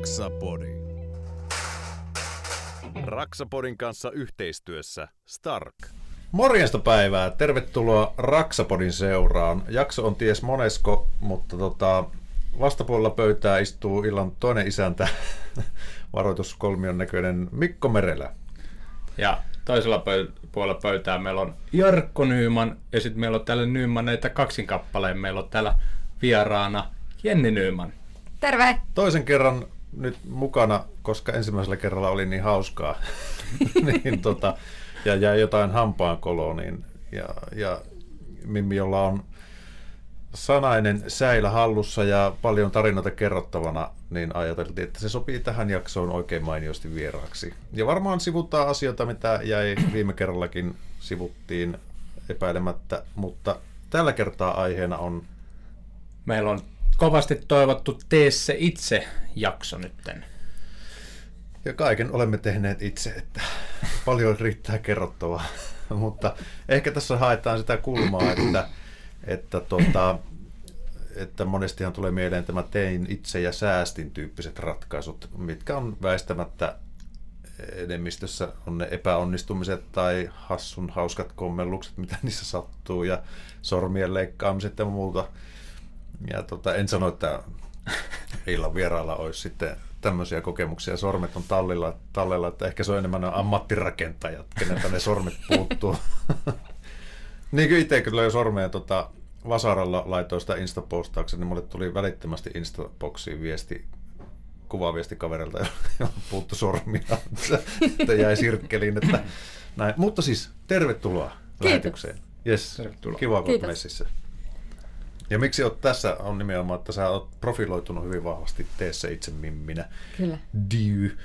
Raksapodi. Raksapodin kanssa yhteistyössä Stark. Morjesta päivää, tervetuloa Raksapodin seuraan. Jakso on ties monesko, mutta tota, vastapuolella pöytää istuu illan toinen isäntä, varoituskolmion näköinen Mikko Merelä. Ja toisella pöy- puolella pöytää meillä on Jarkko Nyyman ja sitten meillä on täällä Nyymaneita kaksin kappaleen. Meillä on täällä vieraana Jenni Nyyman. Terve! Toisen kerran nyt mukana, koska ensimmäisellä kerralla oli niin hauskaa, niin tota, ja jäi jotain hampaan koloon, niin, ja, ja Mimmi, jolla on sanainen säilä hallussa ja paljon tarinoita kerrottavana, niin ajateltiin, että se sopii tähän jaksoon oikein mainiosti vieraaksi. Ja varmaan sivuttaa asioita, mitä jäi viime kerrallakin sivuttiin epäilemättä, mutta tällä kertaa aiheena on Meillä on kovasti toivottu Tee se itse jakso nytten. Ja kaiken olemme tehneet itse, että paljon riittää kerrottavaa. Mutta ehkä tässä haetaan sitä kulmaa, että, että, tota, että monestihan tulee mieleen tämä tein itse ja säästin tyyppiset ratkaisut, mitkä on väistämättä enemmistössä on ne epäonnistumiset tai hassun hauskat kommellukset, mitä niissä sattuu, ja sormien leikkaamiset ja muuta. Ja tota, en sano, että illan vierailla olisi sitten tämmöisiä kokemuksia. Sormet on tallilla, tallella, että ehkä se on enemmän ne ammattirakentajat, keneltä ne sormet puuttuu. niin kuin itse kyllä jo sormea tota, Vasaralla laitoin sitä Insta-postauksen, niin mulle tuli välittömästi Instaboxiin viesti, kuvaviesti kaverilta, jolla puuttu sormia, että jäi sirkkeliin. Että näin. Mutta siis tervetuloa lähetykseen. Yes. Tervetuloa. Kiva, kun Kiitos. messissä. Ja miksi olet tässä on nimenomaan, että sä oot profiloitunut hyvin vahvasti tee se itse mimminä. Kyllä. Dy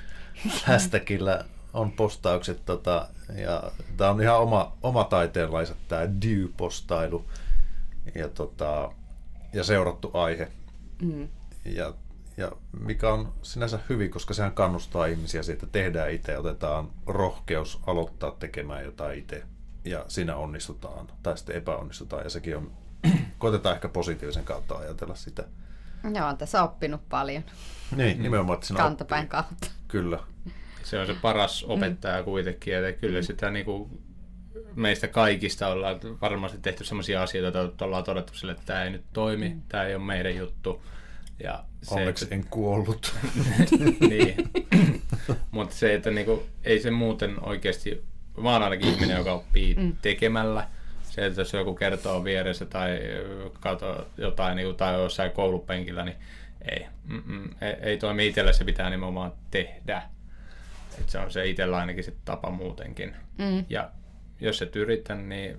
hashtagillä on postaukset tota, ja tämä on ihan oma, oma taiteenlaisa tämä Dy-postailu ja, tota, ja seurattu aihe. Mm. Ja, ja mikä on sinänsä hyvin, koska sehän kannustaa ihmisiä siitä, että tehdään itse, otetaan rohkeus aloittaa tekemään jotain itse ja siinä onnistutaan tai sitten epäonnistutaan ja sekin on, koitetaan ehkä positiivisen kautta ajatella sitä. Joo, on tässä oppinut paljon Niin, nimenomaan, että kantapäin oppii. kautta. Kyllä. Se on se paras opettaja kuitenkin, että kyllä sitä niinku meistä kaikista ollaan varmasti tehty sellaisia asioita, että ollaan todettu sille, että tämä ei nyt toimi, tämä ei ole meidän juttu. Ja se, Onneksi että, en kuollut. niin. Mutta se, että niinku, ei se muuten oikeasti, oon ainakin ihminen, joka oppii Mm. tekemällä. Se, että jos joku kertoo vieressä tai katsoo jotain niinku, tai jossain koulupenkillä, niin ei, mm-mm, ei, ei toimi itselle, se pitää nimenomaan tehdä. Et se on se itsellä ainakin se tapa muutenkin. Mm. Ja jos et yritä, niin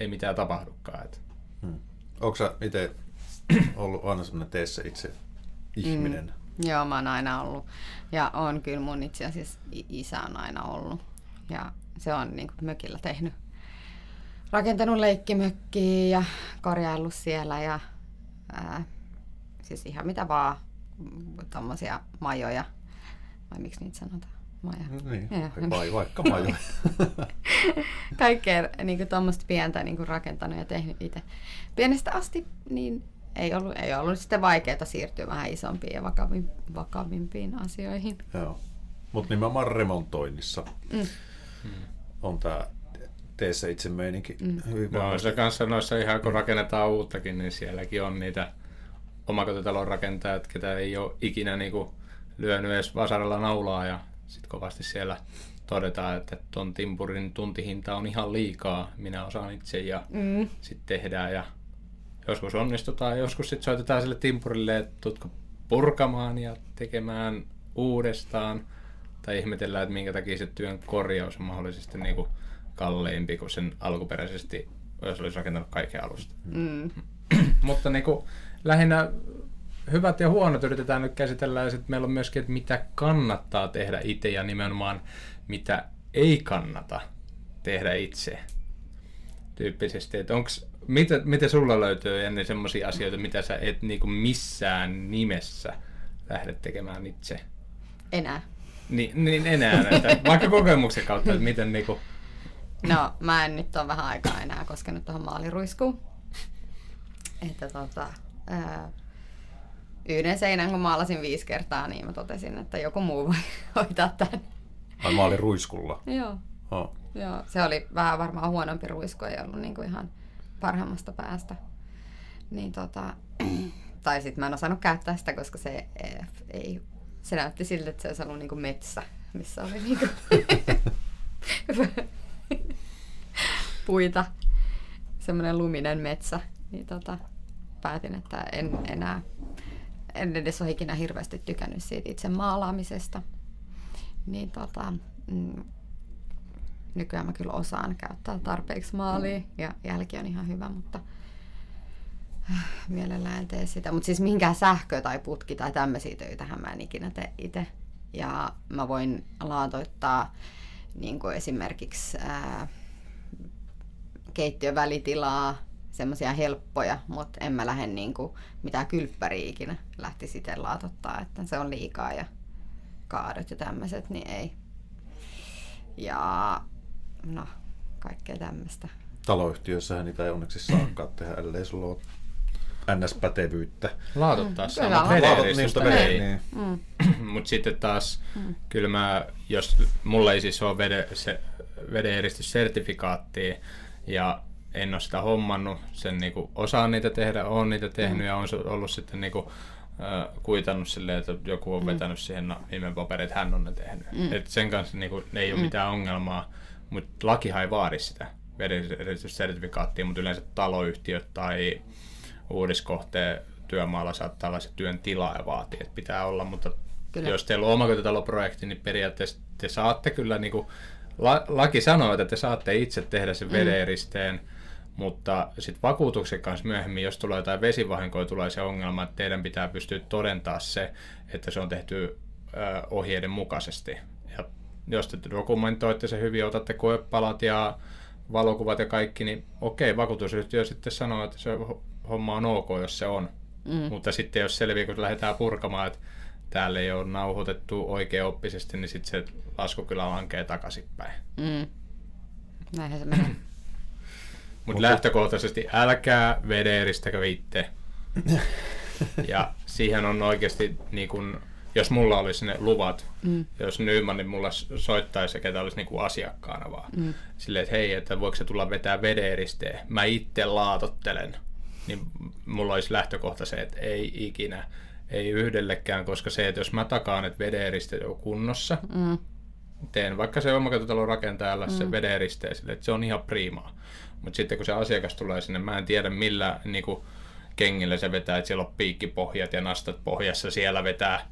ei mitään tapahdukaan. Et Onko sä itse ollut aina semmoinen tee se itse ihminen? Mm. Joo, mä oon aina ollut. Ja on kyllä mun itse asiassa isä on aina ollut. Ja se on niin kuin mökillä tehnyt. Rakentanut leikkimökkiä ja korjaillut siellä ja ää, siis ihan mitä vaan. Tommosia majoja. Vai miksi niitä sanotaan? Maja. Niin, Joo. vai vaikka majo. kaikkea niin tuommoista pientä niin kuin rakentanut ja tehnyt itse. Pienestä asti niin ei ollut, ei ollut sitten vaikeaa siirtyä vähän isompiin ja vakavin, vakavimpiin asioihin. Joo. Mutta nimenomaan remontoinnissa Mm. on tämä tee se itse meininki mm. hyvin No vahvasti. se kanssa noissa ihan kun rakennetaan uuttakin, niin sielläkin on niitä omakotitalon rakentajat, ketä ei ole ikinä niinku lyönyt edes vasaralla naulaa ja sitten kovasti siellä todetaan, että tuon timpurin tuntihinta on ihan liikaa, minä osaan itse ja Mm. sitten tehdään ja joskus onnistutaan, joskus sitten soitetaan sille timpurille, että tutko purkamaan ja tekemään uudestaan tai ihmetellään, että minkä takia se työn korjaus on mahdollisesti niinku kalleimpi kuin sen alkuperäisesti, jos olisi rakentanut kaiken alusta. Mm. Mutta niinku, lähinnä hyvät ja huonot yritetään nyt käsitellä ja sitten meillä on myöskin, että mitä kannattaa tehdä itse ja nimenomaan mitä ei kannata tehdä itse tyyppisesti. Että onks, mitä, mitä sulla löytyy ennen semmoisia asioita, mitä sä et niinku missään nimessä lähde tekemään itse? Enää. Niin, niin enää näitä, vaikka kokemuksen kautta, että miten niinku, No, mä en nyt ole vähän aikaa enää koskenut tuohon maaliruiskuun. Että tota, ää, yhden seinän kun maalasin viisi kertaa, niin mä totesin, että joku muu voi hoitaa tämän. Ai maali ruiskulla. Joo. Oh. Joo, se oli vähän varmaan huonompi ruisku, ei ollut niinku ihan parhaimmasta päästä. Niin tota, tai sitten mä en osannut käyttää sitä, koska se eh, ei, se näytti siltä, että se olisi ollut niinku metsä, missä oli niinku puita, semmoinen luminen metsä. Niin tota, päätin, että en enää, en edes ole ikinä hirveästi tykännyt siitä itse maalaamisesta. Niin tota, mm, nykyään mä kyllä osaan käyttää tarpeeksi maalia ja jälki on ihan hyvä, mutta äh, mielellään en tee sitä. Mutta siis mihinkään sähkö tai putki tai tämmöisiä töitähän mä en ikinä tee itse. Ja mä voin laatoittaa niin kuin esimerkiksi ää, keittiön välitilaa, semmoisia helppoja, mutta en mä lähde niin kuin mitään kylppäriä ikinä lähti sitten laatottaa, että se on liikaa ja kaadot ja tämmöiset, niin ei. Ja no, kaikkea tämmöistä. Taloyhtiössähän niitä ei onneksi saakaan tehdä, ellei sulla ole NS-pätevyyttä. Laatuttaa Mm, sama Laatot- ei. niin. Mm. Mutta sitten taas, kyllä mä, jos mulla ei siis ole vede, se, vedeneristyssertifikaattia ja en ole sitä hommannut, sen niinku osaan niitä tehdä, on niitä tehnyt ja on ollut sitten niinku, äh, kuitannut silleen, että joku on vetänyt siihen nimen paperin, että hän on ne tehnyt. Mm. Et sen kanssa niinku, ei ole mitään ongelmaa, mutta lakihan ei vaadi sitä vedeneristyssertifikaattia, mutta yleensä taloyhtiöt tai uudiskohteen työmaalla saattaa olla se työn tila ja vaatii, että pitää olla, mutta Kyllä. jos teillä on omakotitaloprojekti, niin periaatteessa te saatte kyllä, niin kuin, la, laki sanoo, että te saatte itse tehdä sen vedeeristeen, mutta sitten vakuutuksen kanssa myöhemmin, jos tulee jotain vesivahinkoja, tulee se ongelma, että teidän pitää pystyä todentaa se, että se on tehty ö, ohjeiden mukaisesti. Ja jos te dokumentoitte se hyvin, otatte koepalat ja valokuvat ja kaikki, niin okei, vakuutusyhtiö sitten sanoo, että se homma on ok, jos se on. Mm. Mutta sitten jos selviää, kun lähdetään purkamaan, että täällä ei ole nauhoitettu oikeaoppisesti, niin sitten se lasku kyllä lankee takaisinpäin. Mm. Näinhän se menee. Mutta lähtökohtaisesti älkää vedeeristäkö itse. ja siihen on oikeasti, niin kun, jos mulla olisi ne luvat, mm. jos Nyman mulla s- soittaisi ja ketä olisi niin asiakkaana vaan. Mm. Silleen, että hei, että voiko se tulla vetää vedeeristeen. Mä itse laatottelen. Niin mulla olisi lähtökohta se, että ei ikinä. Ei yhdellekään, koska se, että jos mä takaan, että vedeeriste on kunnossa, Mm. teen vaikka se omakotitalon rakentajalle mm. se vedeeristeen sille, että se on ihan priimaa. Mutta sitten kun se asiakas tulee sinne, mä en tiedä millä niinku, kengillä se vetää, että siellä on piikkipohjat ja nastat pohjassa, siellä vetää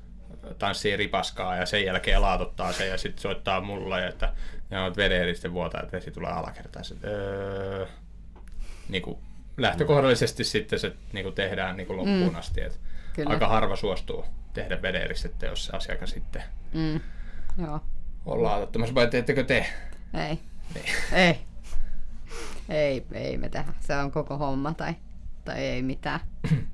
tanssii ripaskaa ja sen jälkeen laatottaa se ja sitten soittaa mulla, ja että ja on vedeeriste vuotaa, että vesi tulee alakertaisesti. Öö, niinku, lähtökohdallisesti sitten se niinku, tehdään niinku, loppuun Mm. asti. Et Kyllä. aika harva suostuu tehdä vedeeristettä, jos se asiakas sitten Mm. Joo. on laatottamassa, vai teettekö te? Ei. Niin. Ei. Ei, ei me tehdä. Se on koko homma tai, tai ei mitään.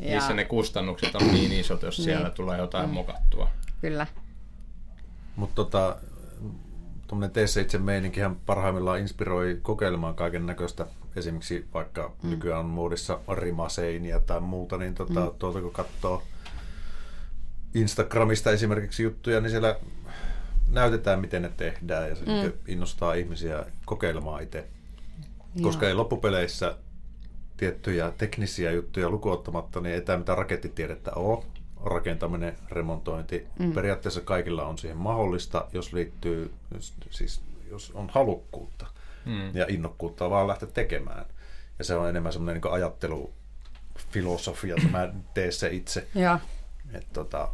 Ja, Missä ne kustannukset on niin isot, jos siellä Niin. tulee jotain mokattua. Kyllä. Mutta tota, tuommoinen tee se itse meininkihän parhaimmillaan inspiroi kokeilemaan kaiken näköistä. Esimerkiksi vaikka mm. nykyään on muodissa rimaseiniä tai muuta, niin tota, mm. tuolta kun katsoo Instagramista esimerkiksi juttuja, niin siellä näytetään, miten ne tehdään ja se mm. innostaa ihmisiä kokeilemaan itse. Koska ei loppupeleissä tiettyjä teknisiä juttuja lukuottamatta, niin ei tämä mitään rakettitiedettä ole. Rakentaminen, remontointi, mm. periaatteessa kaikilla on siihen mahdollista, jos liittyy, siis jos on halukkuutta mm. ja innokkuutta vaan lähteä tekemään. Ja se on enemmän semmoinen niin ajattelufilosofia, että mä teen se itse, Joo. että tota,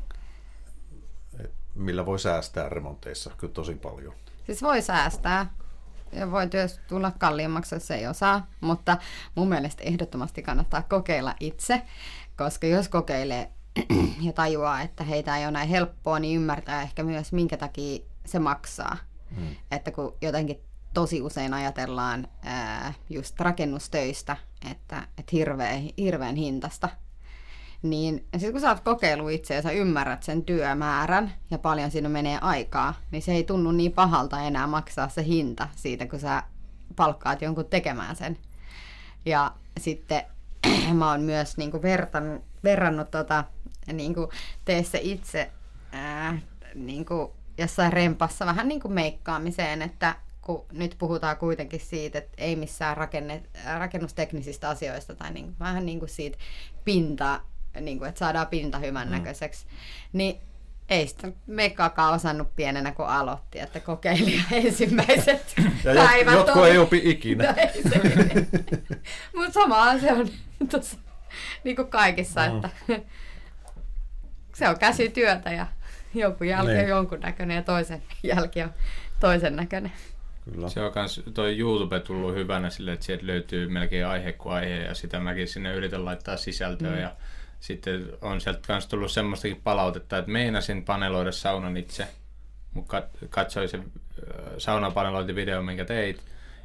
et millä voi säästää remonteissa kyllä tosi paljon. Siis voi säästää ja voi työstä tulla kalliimmaksi, jos ei osaa, mutta mun mielestä ehdottomasti kannattaa kokeilla itse, koska jos kokeilee ja tajuaa, että heitä ei ole näin helppoa, niin ymmärtää ehkä myös, minkä takia se maksaa. Hmm. Että kun jotenkin tosi usein ajatellaan ää, just rakennustöistä, että, että hirveä, hirveän hintasta, niin sitten kun sä oot kokeillut itse ja sä ymmärrät sen työmäärän ja paljon siinä menee aikaa, niin se ei tunnu niin pahalta enää maksaa se hinta siitä, kun sä palkkaat jonkun tekemään sen. Ja sitten mä oon myös niin kuin vertannut verrannut tota, niin kuin tee se itse ää, niin kuin jossain rempassa vähän niin kuin meikkaamiseen, että kun nyt puhutaan kuitenkin siitä, että ei missään rakenne, rakennusteknisistä asioista tai niin, vähän niin kuin siitä pinta, niin kuin, että saadaan pinta hyvän mm. näköiseksi, niin ei sitä meikkaakaan osannut pienenä, kun aloitti, että kokeili ensimmäiset ja päivät. Jotkut ei opi ikinä. Mutta samaa se on tuossa niin kuin kaikissa, mm. että se on käsityötä ja jonkun jälki niin. on jonkun näköinen ja toisen jälki on toisen näköinen. Kyllä. Se on myös toi YouTube tullut hyvänä sille, että sieltä löytyy melkein aihe kuin aihe ja sitä mäkin sinne yritän laittaa sisältöä mm. ja sitten on sieltä myös tullut semmoistakin palautetta, että meinasin paneloida saunan itse, mutta katsoin sen saunapanelointivideo, minkä teit,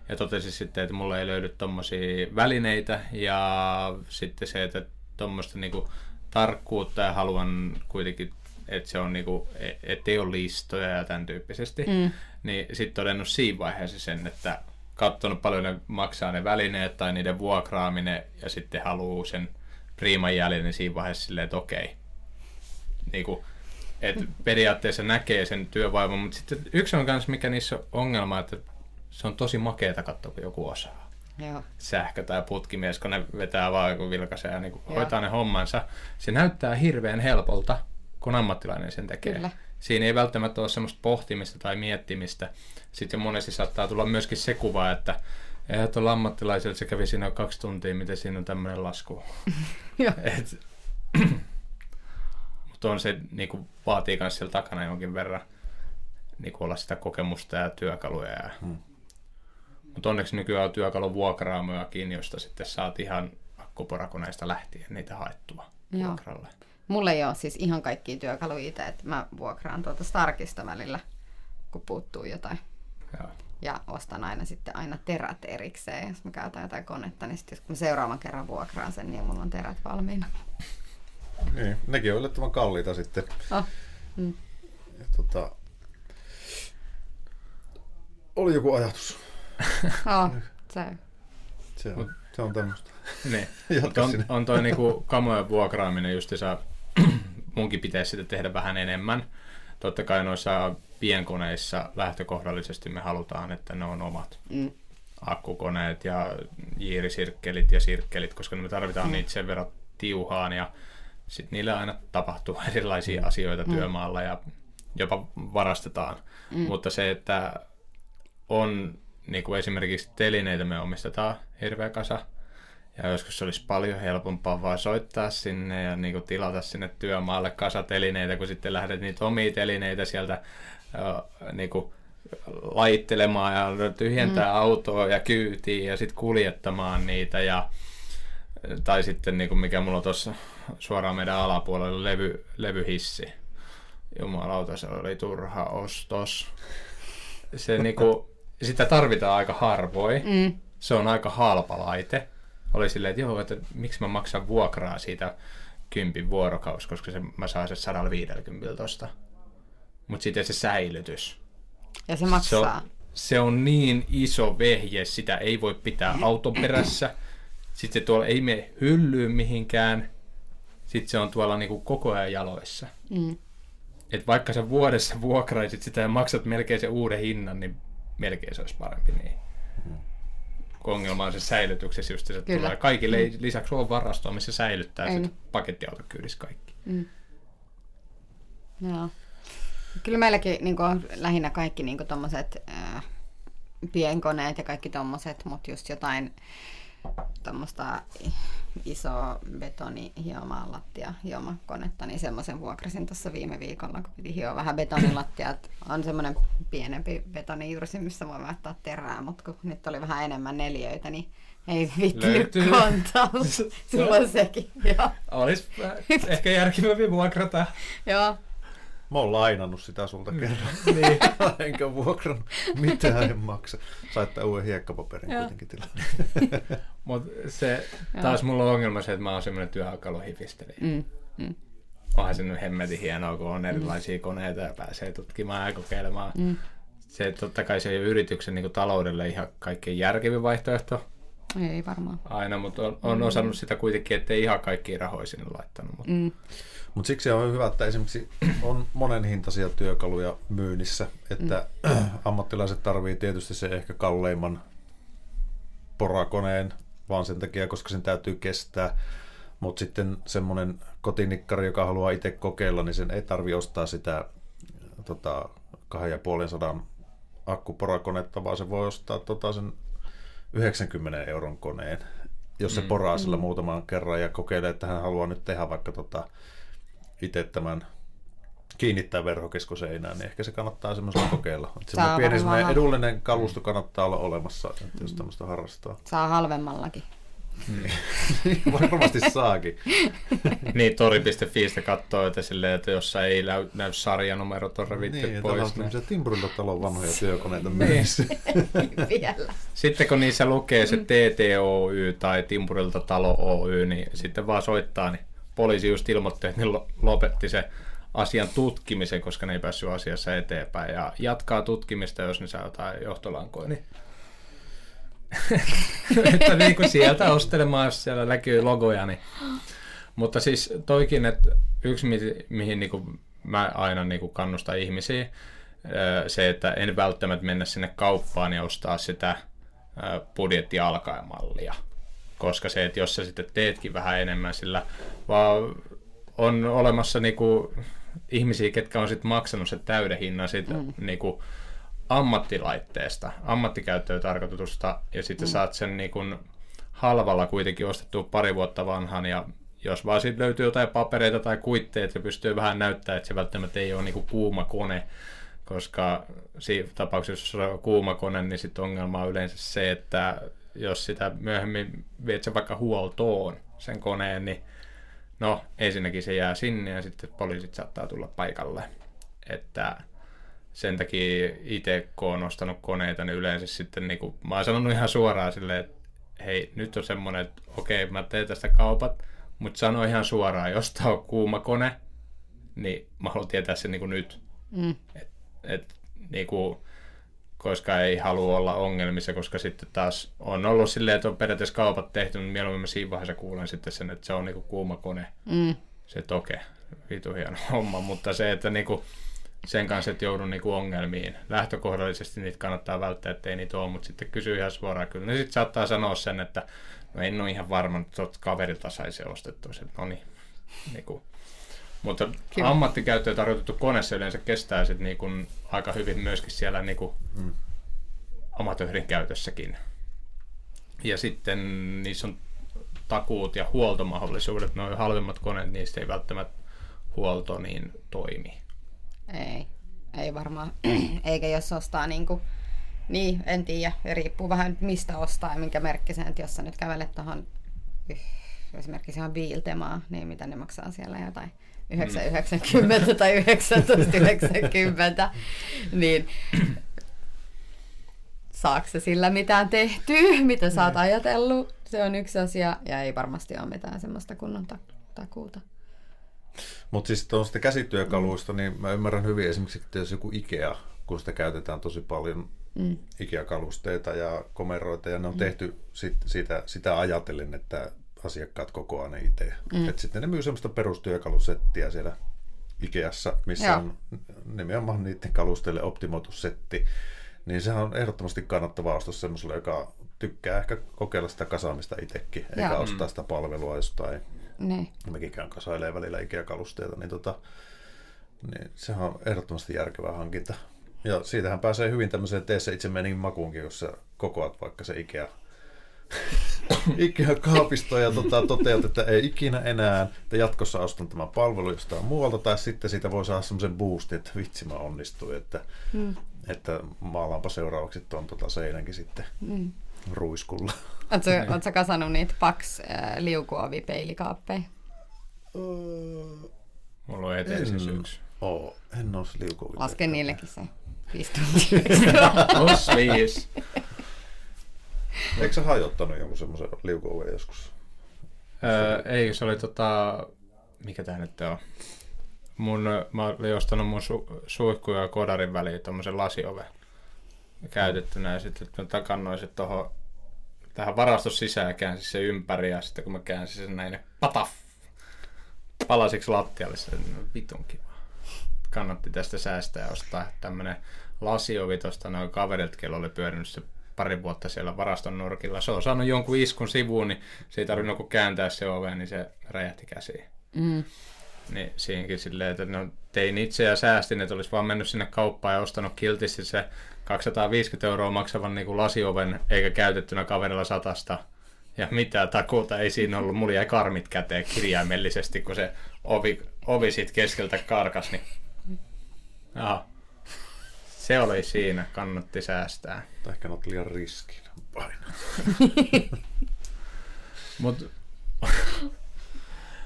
ja totesin sitten, että mulla ei löydy tommosia välineitä, ja sitten se, että tuommoista niinku tarkkuutta ja haluan kuitenkin, että se on niinku, ettei ole listoja ja tämän tyyppisesti, mm. Niin sitten todennut siinä vaiheessa sen, että katsonut paljon ne maksaa ne välineet tai niiden vuokraaminen ja sitten haluaa sen priiman jäljellä, niin siinä vaiheessa silleen, että okei. Niin kuin, että periaatteessa näkee sen työvaivan, mutta sitten yksi on myös, mikä niissä on ongelma, että se on tosi makeeta katsoa, kun joku osaa. Joo. Sähkö- tai putkimies, kun ne vetää vaan joku vilkaisee ja niin kuin hoitaa ne hommansa. Se näyttää hirveän helpolta, kun ammattilainen sen tekee. Kyllä. Siinä ei välttämättä ole semmoista pohtimista tai miettimistä. Sitten monesti saattaa tulla myöskin se kuva, että Eihän tuolla ammattilaisella se kävi siinä kaksi tuntia, miten siinä on tämmöinen lasku. Et, mutta on se, niinku, vaatii myös siellä takana jonkin verran niinku, olla sitä kokemusta ja työkaluja. Ja... Hmm. Mutta onneksi nykyään on työkalun vuokraamojakin, josta sitten saat ihan akkuporakoneista lähtien niitä haettua Joo. vuokralle. Mulla ei ole siis ihan kaikkia työkaluja itse, että mä vuokraan tuolta Starkista välillä, kun puuttuu jotain. Joo. Ja ostan aina sitten aina terät erikseen. Jos mä käytän jotain konetta, niin sitten kun mä seuraavan kerran vuokraan sen, niin mulla on terät valmiina. Niin, nekin on yllättävän kalliita sitten. Oh. Mm. Ja, tota, oli joku ajatus. oh, se. Se on, se on tämmöistä. Niin. on, on toi niinku kamojen vuokraaminen justiinsa, munkin pitäisi sitä tehdä vähän enemmän. Totta kai noissa pienkoneissa lähtökohdallisesti me halutaan, että ne on omat mm. akkukoneet ja jiirisirkkelit ja sirkkelit, koska me tarvitaan mm. niitä sen verran tiuhaan ja sitten niillä aina tapahtuu erilaisia mm. asioita mm. työmaalla ja jopa varastetaan. Mm. Mutta se, että on niin kuin esimerkiksi telineitä me omistetaan hirveä kasa, ja joskus se olisi paljon helpompaa vaan soittaa sinne ja niin kuin tilata sinne työmaalle kasatelineitä, kun sitten lähdet niitä omia telineitä sieltä niin kuin laittelemaan ja tyhjentää mm. autoa ja kyytiin ja sitten kuljettamaan niitä. Ja, tai sitten niin kuin mikä mulla on tuossa suoraan meidän alapuolella levy, levyhissi. Jumalauta, se oli turha ostos. Se niin kuin, sitä tarvitaan aika harvoin. Mm. Se on aika halpa laite. Oli silleen, että joo, että miksi mä maksan vuokraa siitä kympin vuorokaus, koska se, mä saan sen 150 tosta mutta sitten se säilytys. Ja se maksaa. Se on, se on niin iso vehje, sitä ei voi pitää auton perässä. Sitten se tuolla ei mene hyllyyn mihinkään. Sitten se on tuolla niinku koko ajan jaloissa. Mm. Et vaikka sä vuodessa vuokraisit sitä ja maksat melkein sen uuden hinnan, niin melkein se olisi parempi niin. Mm. Ongelma on se säilytyksessä just, että tulee kaikille mm. lisäksi on varastoa, missä säilyttää sitten pakettiautokyydissä kaikki. Mm. Joo. Kyllä meilläkin niin kuin, on lähinnä kaikki niin tuommoiset äh, pienkoneet ja kaikki tuommoiset, mutta just jotain tuommoista isoa betonihiomaa lattia hiomakonetta, niin semmoisen vuokrasin tuossa viime viikolla, kun piti hioa vähän betonilattia. On semmoinen pienempi betonijursi, missä voi vaihtaa terää, mutta kun nyt oli vähän enemmän neljöitä, niin ei vittinyt kantaa. Sulla on sekin. Olisi ehkä järkevämpi vuokrata. Joo, Mä oon lainannut sitä sulta kerran. niin. Enkä vuokrannut mitään en maksa. Saitte uuden hiekkapaperin kuitenkin tilanne. Mut se, taas mulla on ongelma se, että mä oon semmoinen työkaluhifisteli. Mm. Mm. Onhan se nyt hemmetin hienoa, kun on erilaisia mm. koneita ja pääsee tutkimaan ja kokeilemaan. Mm. Se totta kai se ei ole yrityksen niin taloudelle ihan kaikkein järkevin vaihtoehto, Ei varmaan. aina, mutta on, on osannut sitä kuitenkin, ettei ihan kaikki rahoja sinne laittanut. Mutta Mm. Mutta siksi on hyvä, että esimerkiksi on monen hintaisia työkaluja myynnissä, että mm. ammattilaiset tarvii tietysti se ehkä kalleimman porakoneen, vaan sen takia, koska sen täytyy kestää. Mutta sitten semmoinen kotinikkari, joka haluaa itse kokeilla, niin sen ei tarvi ostaa sitä tota, 2,5 akkuporakonetta, vaan se voi ostaa tota, sen 90 euron koneen, jos se poraa sillä muutaman kerran ja kokeilee, että hän haluaa nyt tehdä vaikka tota, tämän kiinnittää verhokesko seinään, niin ehkä se kannattaa semmoisella kokeilla. Että semmoinen pieni semmoinen edullinen kalusto kannattaa olla olemassa, että jos tämmöistä harrastaa. Saa halvemmallakin. Varmasti saakin. niin, tori.fiistä katsoo, että, silleen, että jos ei näy, näy sarjanumerot on revitty Niin, pois. on Niin. tämmöisiä Timbrilla-talon vanhoja työkoneita myynnissä. Vielä. Sitten kun niissä lukee se TTOY tai Timpurilta talo Oy, niin sitten vaan soittaa, niin poliisi just ilmoitti, että ne lo- lopetti se asian tutkimisen, koska ne ei päässyt asiassa eteenpäin. Ja jatkaa tutkimista, jos ne saa jotain johtolankoja. Niin... että niin kuin sieltä ostelemaan, jos siellä näkyy logoja. Niin... Mutta siis toikin, että yksi mi- mihin niin kuin mä aina niin kuin kannustan ihmisiä, se, että en välttämättä mennä sinne kauppaan ja ostaa sitä öö, budjetti mallia. Koska se, että jos sä sitten teetkin vähän enemmän sillä, vaan on olemassa niinku ihmisiä, ketkä on sitten maksanut sen täyden hinnan siitä mm. niinku ammattilaitteesta, ammattikäyttöön tarkoitusta, ja sitten mm. saat sen niinku halvalla kuitenkin ostettua pari vuotta vanhan, ja jos vaan siitä löytyy jotain papereita tai kuitteita, se pystyy vähän näyttämään, että se välttämättä ei ole niinku kuuma kone, koska siinä tapauksessa, jos on kuuma kone, niin sitten ongelma on yleensä se, että jos sitä myöhemmin viet sen vaikka huoltoon, sen koneen, niin no ensinnäkin se jää sinne ja sitten poliisit saattaa tulla paikalle. Että sen takia itse, kun on ostanut koneita, niin yleensä sitten, niin kuin, mä oon sanonut ihan suoraan silleen, että hei, nyt on semmoinen, että okei, mä teen tästä kaupat, mutta sano ihan suoraan, jos tää on kuuma kone, niin mä haluan tietää sen niin kuin nyt. Mm. Et, et, niinku, koska ei halua olla ongelmissa, koska sitten taas on ollut silleen, että on periaatteessa kaupat tehty, niin mieluummin mä siinä vaiheessa kuulen sitten sen, että se on niinku kuuma kone, Mm. se toke, vitu hieno homma, mutta se, että niinku, sen kanssa, että joudun niinku ongelmiin. Lähtökohdallisesti niitä kannattaa välttää, ettei niitä ole, mutta sitten kysyy ihan suoraan kyllä. Ne sitten saattaa sanoa sen, että no en ole ihan varma, että tuot kaverilta sai se ostettua. No niin, niinku. Mutta Kiva. ammattikäyttöön tarkoitettu kone se yleensä kestää sit niinku aika hyvin myöskin siellä niinku Mm. amatöörin käytössäkin. Ja sitten niissä on takuut ja huoltomahdollisuudet. Noin halvemmat koneet, niistä ei välttämättä huolto niin toimi. Ei, ei varmaan. Eikä jos ostaa niinku, niin, en tiedä. Riippuu vähän mistä ostaa ja minkä merkkisen. Että jos sä nyt kävelet tuohon esimerkiksi ihan Biiltemaa, niin mitä ne maksaa siellä jotain 990 tai 1990, niin saako se sillä mitään tehtyä, mitä sä oot ajatellut, se on yksi asia, ja ei varmasti ole mitään semmoista kunnon ta- takuuta. Mutta siis tuosta käsityökaluista, niin mä ymmärrän hyvin esimerkiksi, että jos joku Ikea, kun sitä käytetään tosi paljon Mm. Ikea-kalusteita ja komeroita, ja ne on tehty sit, sitä, sitä ajatellen, että asiakkaat kokoaa ne itse. Mm. Et sitten ne myy semmoista perustyökalusettiä siellä Ikeassa, missä Joo. on nimenomaan niiden kalusteille optimoitu setti. Niin sehän on ehdottomasti kannattava ostos semmoiselle, joka tykkää ehkä kokeilla sitä kasaamista itsekin, eikä Joo. ostaa sitä palvelua jostain Niin. mekin käyn kasailee välillä Ikea-kalusteita, niin, tota, niin sehän on ehdottomasti järkevä hankinta. Ja siitähän pääsee hyvin tämmöiseen tee se itse menin makuunkin, jos sä kokoat vaikka se Ikea, Ikea-kaapisto ja tota, toteat, että ei ikinä enää, että jatkossa ostan tämän palvelu jostain muualta, tai sitten siitä voi saada semmoisen boostin, että vitsi mä onnistuin, että, Mm. että maalaanpa seuraavaksi tuon tota seinänkin sitten Mm. ruiskulla. Oletko, oletko kasannut niitä paks äh, liukuovi-peilikaappeja? Mulla on eteen siis En yksi. oo, en oo liukuvia. Lasken niillekin se viisi tuntia. Plus viisi. Eikö sä hajottanut jonkun semmoisen liukuoven joskus? Öö, ei, se oli tota... Mikä tää nyt on? Mun, mä olin ostanut mun su, suihku ja kodarin väliin tommosen lasioven käytettynä ja sitten mä takannoin se tohon tähän varaston sisään ja käänsin se ympäri ja sitten kun mä käänsin sen näin, pataf, palasiksi lattialle, se no, vitun kiva. Kannatti tästä säästää ja ostaa tämmönen lasiovi tosta noin kaverilta, kello oli pyörinyt se pari vuotta siellä varaston nurkilla. Se on saanut jonkun iskun sivuun, niin se ei tarvinnut kuin kääntää se ove, niin se räjähti käsiin. Mm. Niin siinäkin silleen, että no, tein itse ja säästin, että olisi vaan mennyt sinne kauppaan ja ostanut kiltisti se 250 euroa maksavan niin kuin lasioven, eikä käytettynä kaverilla satasta. Ja mitään takuuta ei siinä ollut. Mulla jäi karmit käteen kirjaimellisesti, kun se ovi, ovi sit keskeltä karkas. Niin... Aha. Se oli siinä, kannatti säästää. Tai ehkä olet liian riskin paina. Mut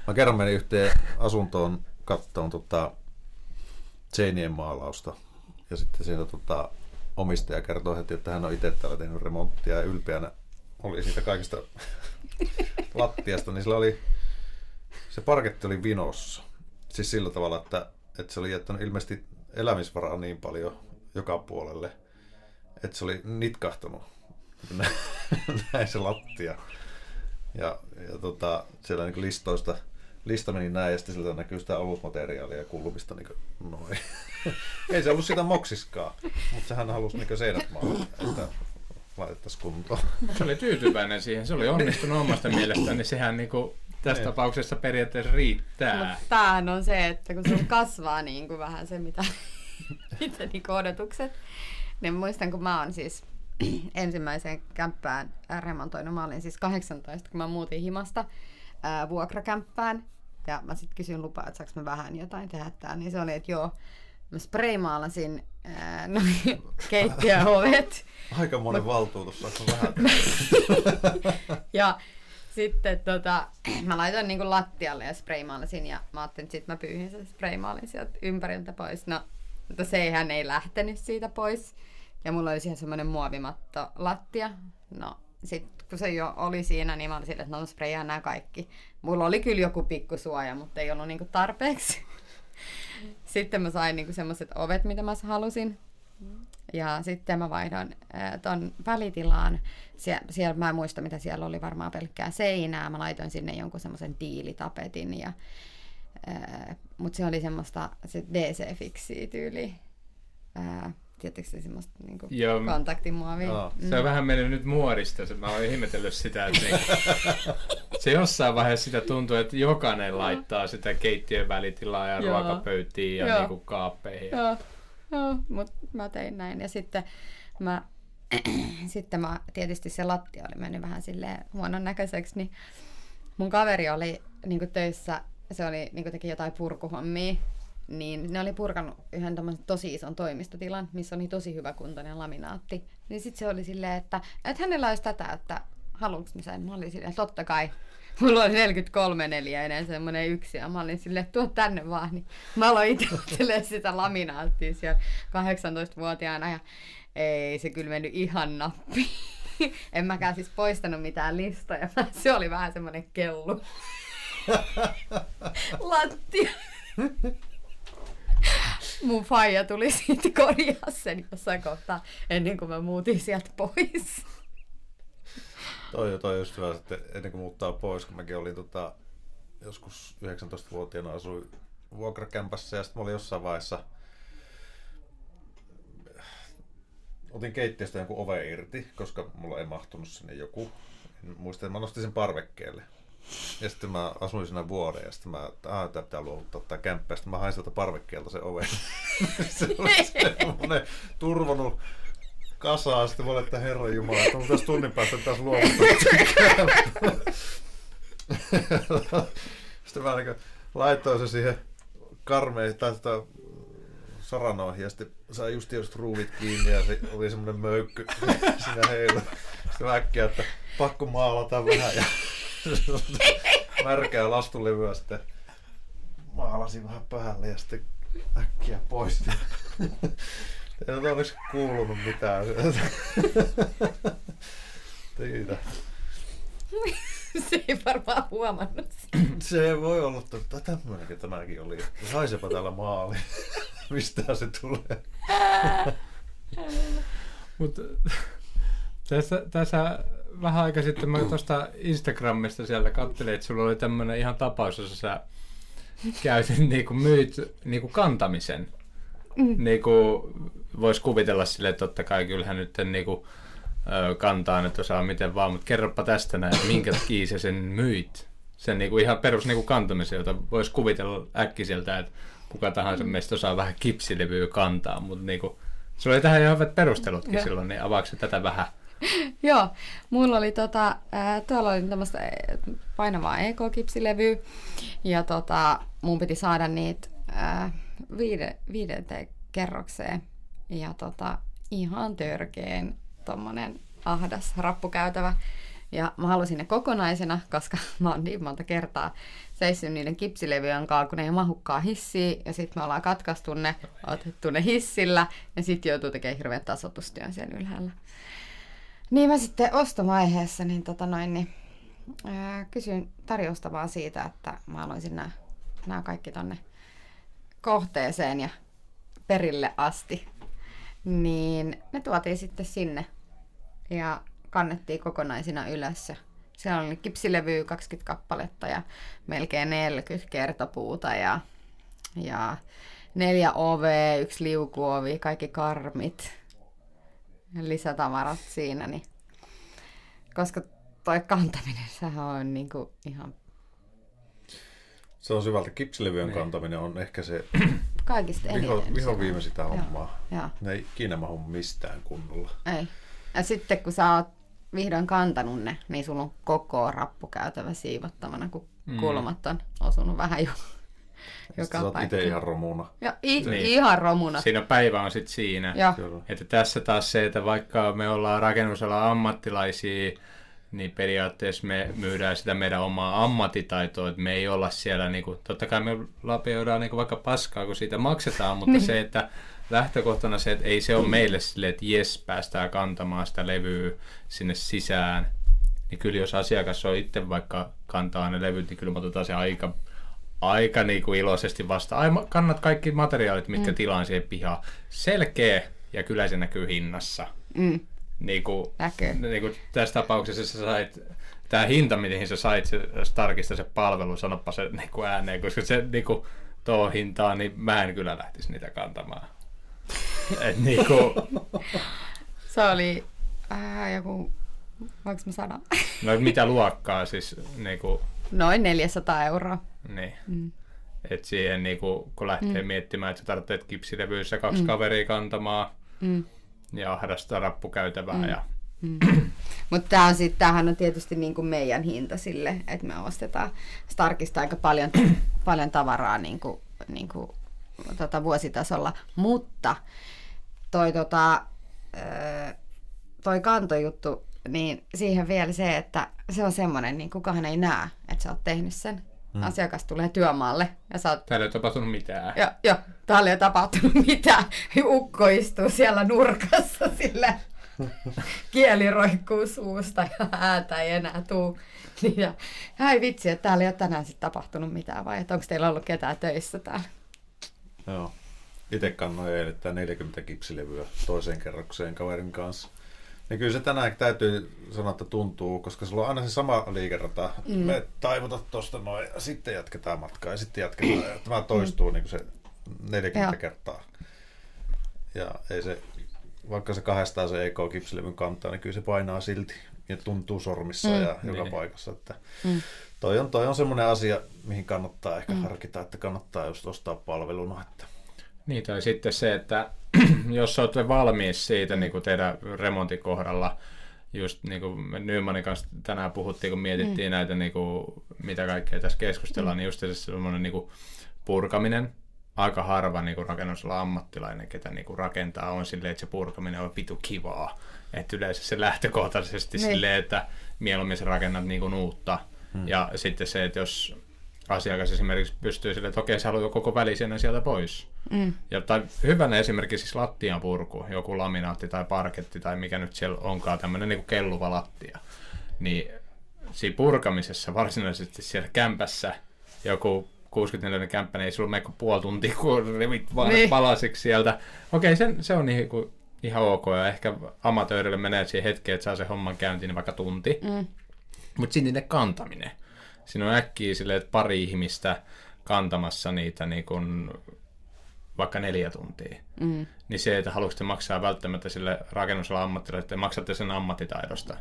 Mä kerran menin yhteen asuntoon kattoon tota, seinien maalausta. Ja sitten siinä tota, omistaja kertoi heti, että hän on itse täällä tehnyt remonttia ja ylpeänä oli siitä kaikista lattiasta, niin sillä oli, se parketti oli vinossa. Siis sillä tavalla, että, että se oli jättänyt ilmeisesti elämisvaraa niin paljon joka puolelle, että se oli nitkahtanut näin se lattia. Ja, ja tota, siellä niin listoista, lista meni näin ja sitten sieltä näkyy sitä olutmateriaalia ja kulmista niin noin. Ei se ollut sitä moksiskaan, mutta sehän halusi niin seinät maan, että laitettaisiin kuntoon. se oli tyytyväinen siihen. Se oli onnistunut omasta mielestään, niin sehän niinku tässä Niin. tapauksessa periaatteessa riittää. Mutta tämähän on se, että kun sulla kasvaa niin kuin vähän se, mitä itse niin odotukset, niin muistan, kun mä oon siis ensimmäiseen kämppään remontoinut, mä olin siis 18, kun mä muutin himasta ää, vuokrakämppään, ja mä sitten kysyin lupaa, että saanko mä vähän jotain tehdä täällä, niin se oli, että joo, mä spraymaalasin ää, no, keittiöovet, Aika monen valtuutus, saako vähän? ja sitten tota, mä laitoin niinku lattialle ja spraymaalasin ja mä ajattelin, että sit mä pyyhin sen spraymaalin sieltä ympäriltä pois. No, mutta se hän ei lähtenyt siitä pois. Ja mulla oli siihen semmoinen muovimatto lattia. No, sit kun se jo oli siinä, niin mä olin silleen, että no sprayaan nämä kaikki. Mulla oli kyllä joku pikku suoja, mutta ei ollut niinku tarpeeksi. Sitten mä sain niinku semmoiset ovet, mitä mä halusin. Ja sitten mä vaihdoin äh, ton välitilaan. Sie- siellä mä en muista, mitä siellä oli, varmaan pelkkää seinää. Mä laitoin sinne jonkun semmoisen tiilitapetin. Ja, Mutta se oli semmoista se DC-fiksiä tyyli. Äh, Tiedättekö se semmoista niinku Joo. kontaktimuovia? Joo. Se on vähän mennyt nyt muodista. se- Mä oon ihmetellyt sitä, että niin, se jossain vaiheessa sitä tuntuu, että jokainen laittaa sitä keittiön välitilaa ja Joo. ruokapöytiin ja Joo. niinku kaappeihin. Joo, joo mutta mä tein näin. Ja sitten mä, sitten mä, tietysti se lattia oli mennyt vähän silleen huonon näköiseksi, niin mun kaveri oli niin töissä, se oli niin teki jotain purkuhommia, niin ne oli purkanut yhden tosi ison toimistotilan, missä oli tosi hyvä kuntoinen laminaatti. Niin sitten se oli silleen, että, että hänellä olisi tätä, että haluanko mä sen? Mä olin silleen, että totta kai. Mulla oli 43 neliöinen semmoinen yksi ja mä olin silleen, tuo tänne vaan. Niin mä aloin itse sitä laminaattia siellä 18-vuotiaana ja ei se kyllä mennyt ihan nappiin. En mäkään siis poistanut mitään listoja. Se oli vähän semmoinen kellu. Lattia. Mun faija tuli siitä korjaa sen jossain kohtaa ennen kuin mä muutin sieltä pois. Toi, toi just hyvä, että ennen kuin muuttaa pois, kun mäkin olin tota, joskus 19-vuotiaana asuin vuokrakämpässä ja sitten mä olin jossain vaiheessa otin keittiöstä jonkun ove irti, koska mulla ei mahtunut sinne joku. En muista, että mä nostin sen parvekkeelle. Ja sitten mä asuin siinä vuoden ja sitten mä, että tää pitää luovuttaa tää kämppä. Sitten mä hain sieltä parvekkeelta sen oven. se oli semmonen turvonut kasaan. Sitten mä olin, että herra jumala, että on tässä tunnin päästä taas luovuttaa. Sitten mä niin laitoin se siihen karmeen tai sitä saranoihin ja sitten sai just just ruuvit kiinni ja se oli semmoinen möykky siinä heilu. Sitten mä äkkiä, että pakko maalata vähän ja märkää lastulevyä sitten maalasin vähän päälle ja sitten äkkiä pois. Ei ole olisi kuulunut mitään. Siitä. Se ei varmaan huomannut. Se voi olla, että tämmöinenkin tämäkin oli. Haisepa täällä maali. Mistä se tulee? Mutta tässä, tässä vähän aika sitten mä tuosta Instagramista sieltä katselin, että sulla oli tämmöinen ihan tapaus, jossa sä käytit niinku myyt niinku kantamisen. Mm. Niinku, vois kuvitella sille, että totta kai kyllähän nyt niinku, kantaa nyt osaa miten vaan, mutta kerropa tästä näin, että minkä takia sä sen myit. Sen niinku ihan perus niinku kantamisen, jota vois kuvitella äkkiseltä, että kuka tahansa meistä osaa vähän kipsilevyä kantaa, mutta niinku, sulla oli tähän ihan hyvät perustelutkin Joo. silloin, niin avaako tätä vähän? Joo, mulla oli tota, ää, tuolla oli tämmöistä painavaa EK-kipsilevyä ja tota, mun piti saada niitä ää, viide, viidenteen kerrokseen ja tota, ihan törkeen tommonen ahdas rappukäytävä. Ja mä halusin ne kokonaisena, koska mä oon niin monta kertaa seissyt niiden kipsilevyjen kanssa, kun ne ei mahukkaa hissiin. Ja sitten me ollaan katkaistu ne, otettu ne hissillä ja sitten joutuu tekemään hirveän tasotustyön siellä ylhäällä. Niin mä sitten ostovaiheessa niin, tota noin, niin ää, kysyin tarjousta vaan siitä, että mä haluaisin nämä, nämä kaikki tonne kohteeseen ja perille asti. Niin ne tuotiin sitten sinne ja kannettiin kokonaisina ylös. ja Siellä oli kipsilevyä 20 kappaletta ja melkein 40 kertopuuta ja, ja neljä ovea, yksi liukuovi, kaikki karmit, lisätavarat siinä, niin koska toi kantaminen, sehän on niinku ihan Se on syvältä. Kipsilevyjen Niin. kantaminen on ehkä se kaikista eniten. viho, viho viimeisintä Joo, hommaa. Joo, Ne ei ikinä mahu mistään kunnolla. ei. Ja sitten kun sä oot vihdoin kantanut ne, niin sulla on koko rappukäytävä siivottavana, kun Mm. kulmat on osunut vähän jo joka sä paikka. itse ihan romuna. Ja i- Niin. ihan romuna. Siinä päivä on sitten siinä. Kyllä. Että tässä taas se, että vaikka me ollaan rakennusalan ammattilaisia, niin periaatteessa me myydään sitä meidän omaa ammattitaitoa, että me ei olla siellä, niin kuin, totta kai me lapioidaan niin vaikka paskaa, kun siitä maksetaan, mutta se, että lähtökohtana se, että ei se ole meille silleen, että jes, päästään kantamaan sitä levyä sinne sisään, niin kyllä jos asiakas on itse vaikka kantaa ne levyt, niin kyllä me otetaan se aika, aika niin kuin iloisesti vastaan. Ai, kannat kaikki materiaalit, mitkä mm. tilaan siihen pihaan. Selkeä ja kyllä se näkyy hinnassa. Mm. Niin kuin, Näkyy. niin kuin tässä tapauksessa sä sait, tämä hinta, mihin sä sait se Starkista se palvelu, sanoppa se niin kuin ääneen, koska se niin kuin, tuo hintaa, niin mä en kyllä lähtisi niitä kantamaan. Et niin kuin, Se oli äh, joku, voinko mä sanoa? no mitä luokkaa siis, niin kuin, Noin 400 euroa. niin. Mm. Et siihen, niin kuin, kun lähtee mm. miettimään, että sä tarvitset kipsilevyissä kaksi mm. kaveria kantamaan Mm. ja ahdasta rappukäytävää. Mm. Ja, Mutta tää on sit, tämähän on tietysti niinku meidän hinta sille, että me ostetaan Starkista aika paljon, paljon tavaraa niinku, niinku, tota vuositasolla. Mutta toi, tota, toi kantojuttu, niin siihen vielä se, että se on semmoinen, niin kukaan ei näe, että sä oot tehnyt sen. Mm. Asiakas tulee työmaalle ja sä oot täällä ei ole tapahtunut mitään. Joo, jo, täällä ei ole tapahtunut mitään. Ukko istuu siellä nurkassa sillä kieli roikkuu suusta ja ääntä ei enää tuu. Niin Ja, ai vitsi, että täällä ei ole tänään sitten tapahtunut mitään vai että onko teillä ollut ketään töissä täällä? Joo. Itse kannoin eilen tää 40 kipsilevyä toiseen kerrokseen kaverin kanssa. Ja kyllä se tänään täytyy sanoa, että tuntuu, koska sulla on aina se sama liikerata. Mm. Me taivutat tuosta noin, ja sitten jatketaan matkaa ja sitten jatketaan. Ja tämä toistuu niin kuin se 40 Joo. kertaa. Ja ei se, vaikka se kahdestaan se EK-kipsilevyn kantaa, niin kyllä se painaa silti. Ja tuntuu sormissa Mm. mm. ja joka Niin. paikassa. Että Mm. toi, on, toi on semmoinen asia, mihin kannattaa ehkä mm. harkita, että kannattaa just ostaa palveluna. Että Niin, tai sitten se, että jos olette valmis siitä niin kuin teidän remontin kohdalla, just niin kuin me Nymanin kanssa tänään puhuttiin, kun mietittiin mm. näitä, niin kuin, mitä kaikkea tässä keskustellaan, mm. niin just se semmoinen niin kuin purkaminen, aika harva niin kuin rakennusalan ammattilainen, ketä niin kuin rakentaa, on silleen, että se purkaminen on vitu kivaa. Että yleensä se lähtökohtaisesti Niin. silleen, että mieluummin sä rakennat niin kuin uutta. Hmm. Ja sitten se, että jos asiakas esimerkiksi pystyy sille, että okei, sä haluat koko välisenä sieltä pois. Mm. Ja tai hyvänä esimerkiksi siis lattian purku, joku laminaatti tai parketti tai mikä nyt siellä onkaan, tämmöinen niin kelluva lattia. Niin siinä purkamisessa varsinaisesti siellä kämpässä joku 64 kämppä, niin ei sulla mene kuin puoli tuntia, kun revit vaan Niin. palasiksi sieltä. Okei, sen, se on niin kuin ihan ok, ja ehkä amatöörille menee siihen hetkeen, että saa sen homman käyntiin niin vaikka tunti. Mm. Mutta sitten niiden kantaminen. Siinä on äkkiä silleen, että pari ihmistä kantamassa niitä niin kun, vaikka neljä tuntia. Mm. Niin se, että haluaisitte maksaa välttämättä sille rakennusalan ammattilaiselle, että maksatte sen ammattitaidosta.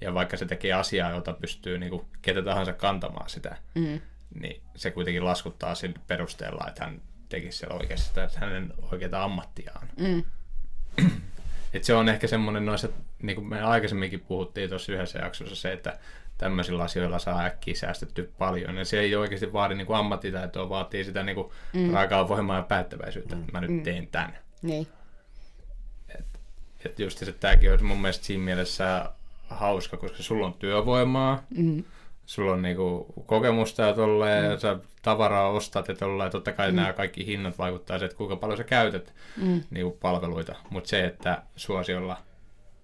Ja vaikka se tekee asiaa, jota pystyy niin kuin, ketä tahansa kantamaan sitä, Mm. niin se kuitenkin laskuttaa sillä perusteella, että hän tekisi siellä oikeasti sitä, että hänen oikeaa ammattiaan. Mm. Et se on ehkä semmoinen noissa, niin kuin me aikaisemminkin puhuttiin tuossa yhdessä jaksossa, se, että tämmöisillä asioilla saa äkkiä säästettyä paljon. Ja se ei oikeasti vaadi niin kuin ammattitaitoa, vaatii sitä niin kuin mm. raakaa voimaa ja päättäväisyyttä, että mä nyt Mm. teen tämän. Niin. Että just se, tämäkin on mun mielestä siinä mielessä hauska, koska sulla on työvoimaa, Mm. sulla on niinku kokemusta ja tolleen, mm. ja sä tavaraa ostat ja tolleen, totta kai mm. nämä kaikki hinnat vaikuttaa siihen, että kuinka paljon sä käytät Mm. niinku palveluita. Mutta se, että suosiolla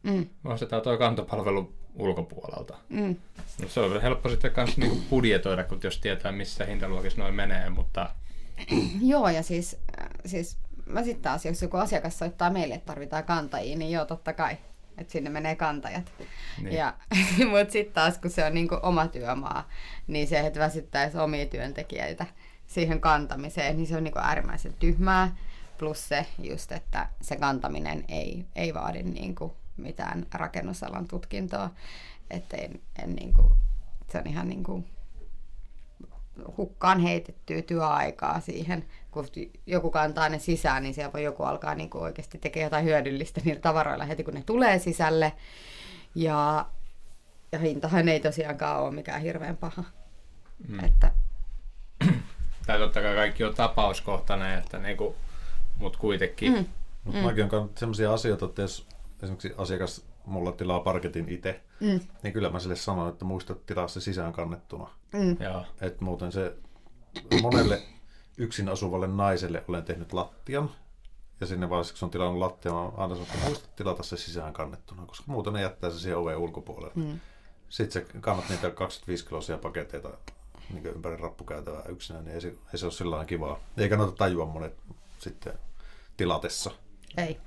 Mm. ostetaan tuo kantopalvelu ulkopuolelta. Mm. No, se on helppo sitten kanssa niinku budjetoida, kun jos tietää, missä hintaluokissa noin menee, mutta Joo, ja siis, äh, siis mä sitten taas, jos joku asiakas soittaa meille, että tarvitaan kantajia, niin joo, totta kai, että sinne menee kantajat. Niin. Niin. Ja, mutta sitten taas, kun se on niinku oma työmaa, niin se, että väsyttäisi omia työntekijöitä siihen kantamiseen, niin se on niinku äärimmäisen tyhmää. Plus se just, että se kantaminen ei, ei vaadi niinku mitään rakennusalan tutkintoa. Että en, en niinku, se on ihan niinku hukkaan heitettyä työaikaa siihen. Kun joku kantaa ne sisään, niin siellä voi joku alkaa niin oikeasti tekemään jotain hyödyllistä niillä tavaroilla heti, kun ne tulee sisälle. Ja, ja hintahan ei tosiaankaan ole mikään hirveän paha. Mm. Että, tai totta kai kaikki on tapauskohtainen, että niinku, mutta kuitenkin. Mm. Mutta mm. mäkin on kannattanut sellaisia asioita, että jos esimerkiksi asiakas mulla tilaa parketin itse, mm, niin kyllä mä sille sanon, että muista tilaa se sisään kannettuna. mm, Joo. Et muuten se monelle yksin asuvalle naiselle olen tehnyt lattian. Ja sinne vaiheessa, kun on tilannut lattian, mä aina sanon, että muista tilata se sisään kannettuna, koska muuten ne jättää se siihen oven ulkopuolelle. mm, Sitten se kannat niitä 25 kilosia paketteita niin ympäri rappukäytävää yksinään, niin ei se, ei se ole sillä kivaa. Ei kannata tajua monet sitten tilatessa. ei,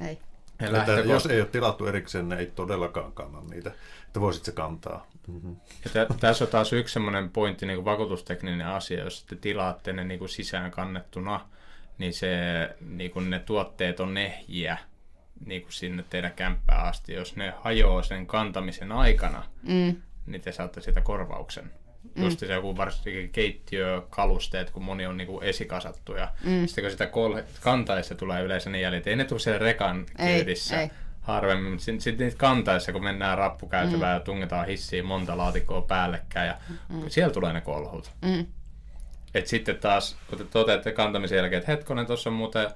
ei. Että jos ei ole tilattu erikseen, ne ei todellakaan kanna niitä. Että voisit se kantaa. Mm-hmm. Ja tä- tässä on taas yksi semmoinen pointti, niin kuin vakuutustekninen asia, jos te tilaatte ne niin kuin sisään kannettuna, niin se, niin kuin ne tuotteet on ehjiä niin kuin sinne teidän kämppään asti. Jos ne hajoaa sen kantamisen aikana, Mm, niin te saatte sitä korvauksen. Mm. Just se joku varsinkin keittiökalusteet, kun moni on niinku esikasattu ja mm. sitten kun sitä kol- kantaessa tulee yleensä ne jäljet, ei ne tule siellä rekan Ei, kyydissä ei. harvemmin, mutta sitten sit niitä kantaessa, kun mennään rappukäytävään mm. ja tungetaan hissiin monta laatikkoa päällekkäin ja mm. siellä tulee ne kolhut. mm, Et sitten taas, kun te toteatte kantamisen jälkeen, että hetkonen, tuossa on muuten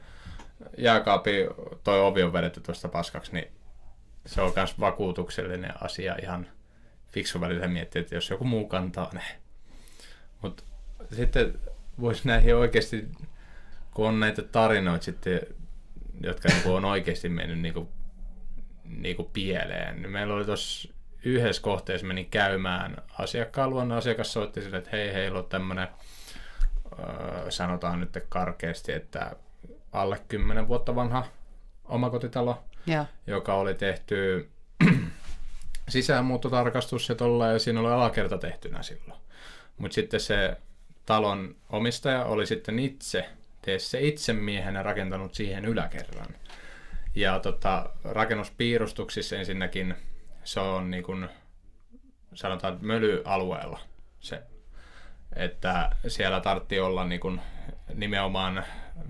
jääkaapi, toi ovi on vedetty tuosta paskaksi, niin se on myös vakuutuksellinen asia ihan fiksu välillä miettiä, että jos joku muu kantaa ne. Mutta sitten voisi näihin oikeasti, kun on näitä tarinoita sitten, jotka niinku on oikeasti mennyt niinku, niinku pieleen, niin meillä oli tuossa yhdessä kohteessa meni käymään asiakkaan luona. Asiakas soitti sille, että hei, heillä on tämmöinen, öö, sanotaan nyt karkeasti, että alle 10 vuotta vanha omakotitalo, joo, joka oli tehty sisäänmuuttotarkastus ja tolla, ja siinä oli alakerta tehtynä silloin. Mutta sitten se talon omistaja oli sitten itse, se itse miehenä rakentanut siihen yläkerran. Ja tota, rakennuspiirustuksissa ensinnäkin se on niin kuin, sanotaan mölyalueella se, että siellä tartti olla niin kuin nimenomaan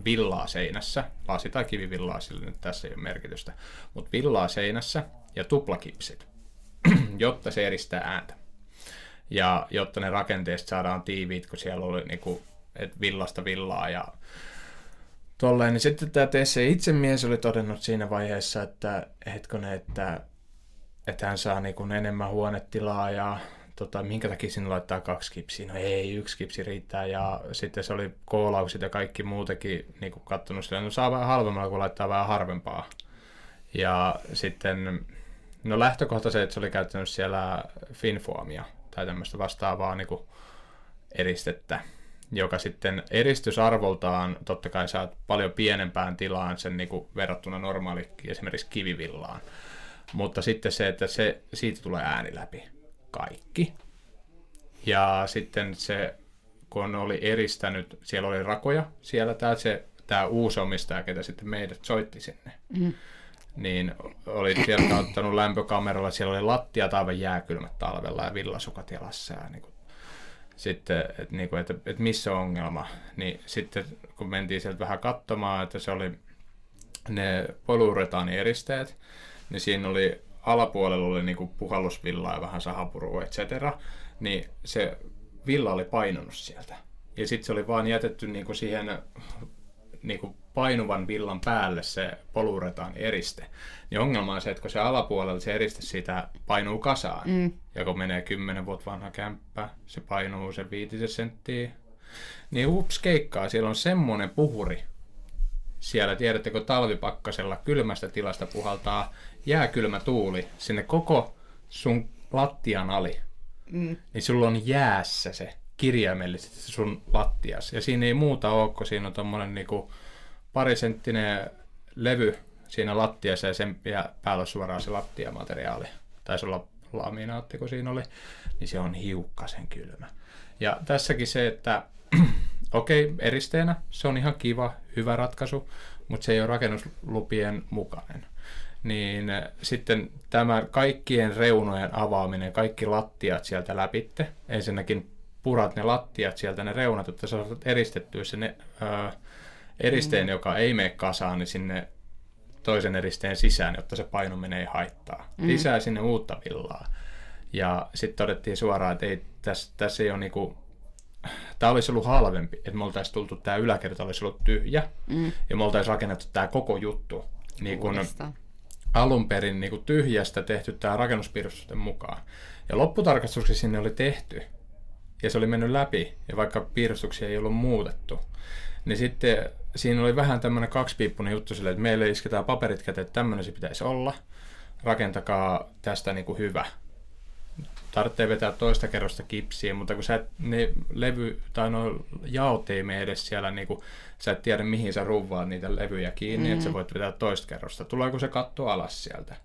villaa seinässä, lasi- tai kivivillaa, sillä nyt tässä ei ole merkitystä, mutta villaa seinässä ja tuplakipsit, jotta se eristää ääntä. Ja jotta ne rakenteesta saadaan tiiviit, kun siellä oli niin kuin, et villasta villaa ja tolleen, niin sitten tämä TC itsemies oli todennut siinä vaiheessa, että hetkonen, että, että hän saa niin enemmän huonetilaa ja tota, minkä takia sinne laittaa kaksi kipsiä? No ei, yksi kipsi riittää. Ja sitten se oli koolaukset ja kaikki muutenkin niin kuin kattonut sillä, no saa vähän halvemmalla, kun laittaa vähän harvempaa. Ja sitten, no lähtökohta se, että se oli käyttänyt siellä Finfoamia tai tämmöistä vastaavaa niin kuin eristettä. joka sitten eristysarvoltaan totta kai saat paljon pienempään tilaan sen niin kuin verrattuna normaali esimerkiksi kivivillaan. Mutta sitten se, että se, siitä tulee ääni läpi kaikki. Ja sitten se, kun oli eristänyt, siellä oli rakoja, siellä tämä, se, tämä uusi omistaja, ketä sitten meidät soitti sinne. Mm niin oli sieltä ottanut lämpökameralla, siellä oli lattiat aivan jääkylmät talvella ja villasukat jalassa ja niin kuin, sitten, että, niin kuin, että, että missä on ongelma, niin sitten kun mentiin sieltä vähän katsomaan, että se oli ne poluuretaanieristeet, niin siinä oli alapuolella oli niin kuin ja vähän sahapurua, et cetera, niin se villa oli painunut sieltä. Ja sitten se oli vaan jätetty niin kuin siihen niin kuin painuvan villan päälle se poluretaan eriste. Niin ongelma on se, että kun se alapuolella se eriste siitä painuu kasaan, mm. ja kun menee 10 vuotta vanha kämppä, se painuu sen viitisen senttiä, niin ups keikkaa, siellä on semmoinen puhuri, siellä tiedättekö talvipakkasella kylmästä tilasta puhaltaa jääkylmä tuuli sinne koko sun lattian ali, mm. niin sulla on jäässä se kirjaimellisesti sun lattias. Ja siinä ei muuta ole, kun siinä on tommonen niinku parisenttinen levy siinä lattiassa ja sen päällä suoraan se lattiamateriaali. Taisi olla laminaatti, kun siinä oli, niin se on hiukkasen kylmä. Ja tässäkin se, että okei, okay, eristeenä se on ihan kiva, hyvä ratkaisu, mutta se ei ole rakennuslupien mukainen. Niin äh, sitten tämä kaikkien reunojen avaaminen, kaikki lattiat sieltä läpitte, ensinnäkin purat ne lattiat sieltä, ne reunat, että saat eristettyä se ne, öö, eristeen, mm. joka ei mene kasaan, niin sinne toisen eristeen sisään, jotta se painuminen ei haittaa. Mm. Lisää sinne uutta villaa. Ja sitten todettiin suoraan, että ei, tässä, tässä ei ole niinku, tämä olisi ollut halvempi, että me oltaisiin tultu, tämä yläkerta olisi ollut tyhjä, mm. ja me oltaisiin rakennettu tämä koko juttu niin kun alun perin niin kun tyhjästä tehty tämä rakennuspiirustusten mukaan. Ja lopputarkastuksessa sinne oli tehty, ja se oli mennyt läpi, ja vaikka piirustuksia ei ollut muutettu, niin sitten siinä oli vähän tämmöinen kaksipiippunen juttu sille, että meille isketään paperit käteen, että tämmöinen se pitäisi olla. Rakentakaa tästä niin kuin hyvä. Tarvitsee vetää toista kerrosta kipsiä, mutta kun sä et, ne levy tai no jaot ei mene edes siellä, niin kuin, sä et tiedä mihin sä ruuvaat niitä levyjä kiinni, mm. että sä mm. voit vetää toista kerrosta. Tuleeko se katto alas sieltä?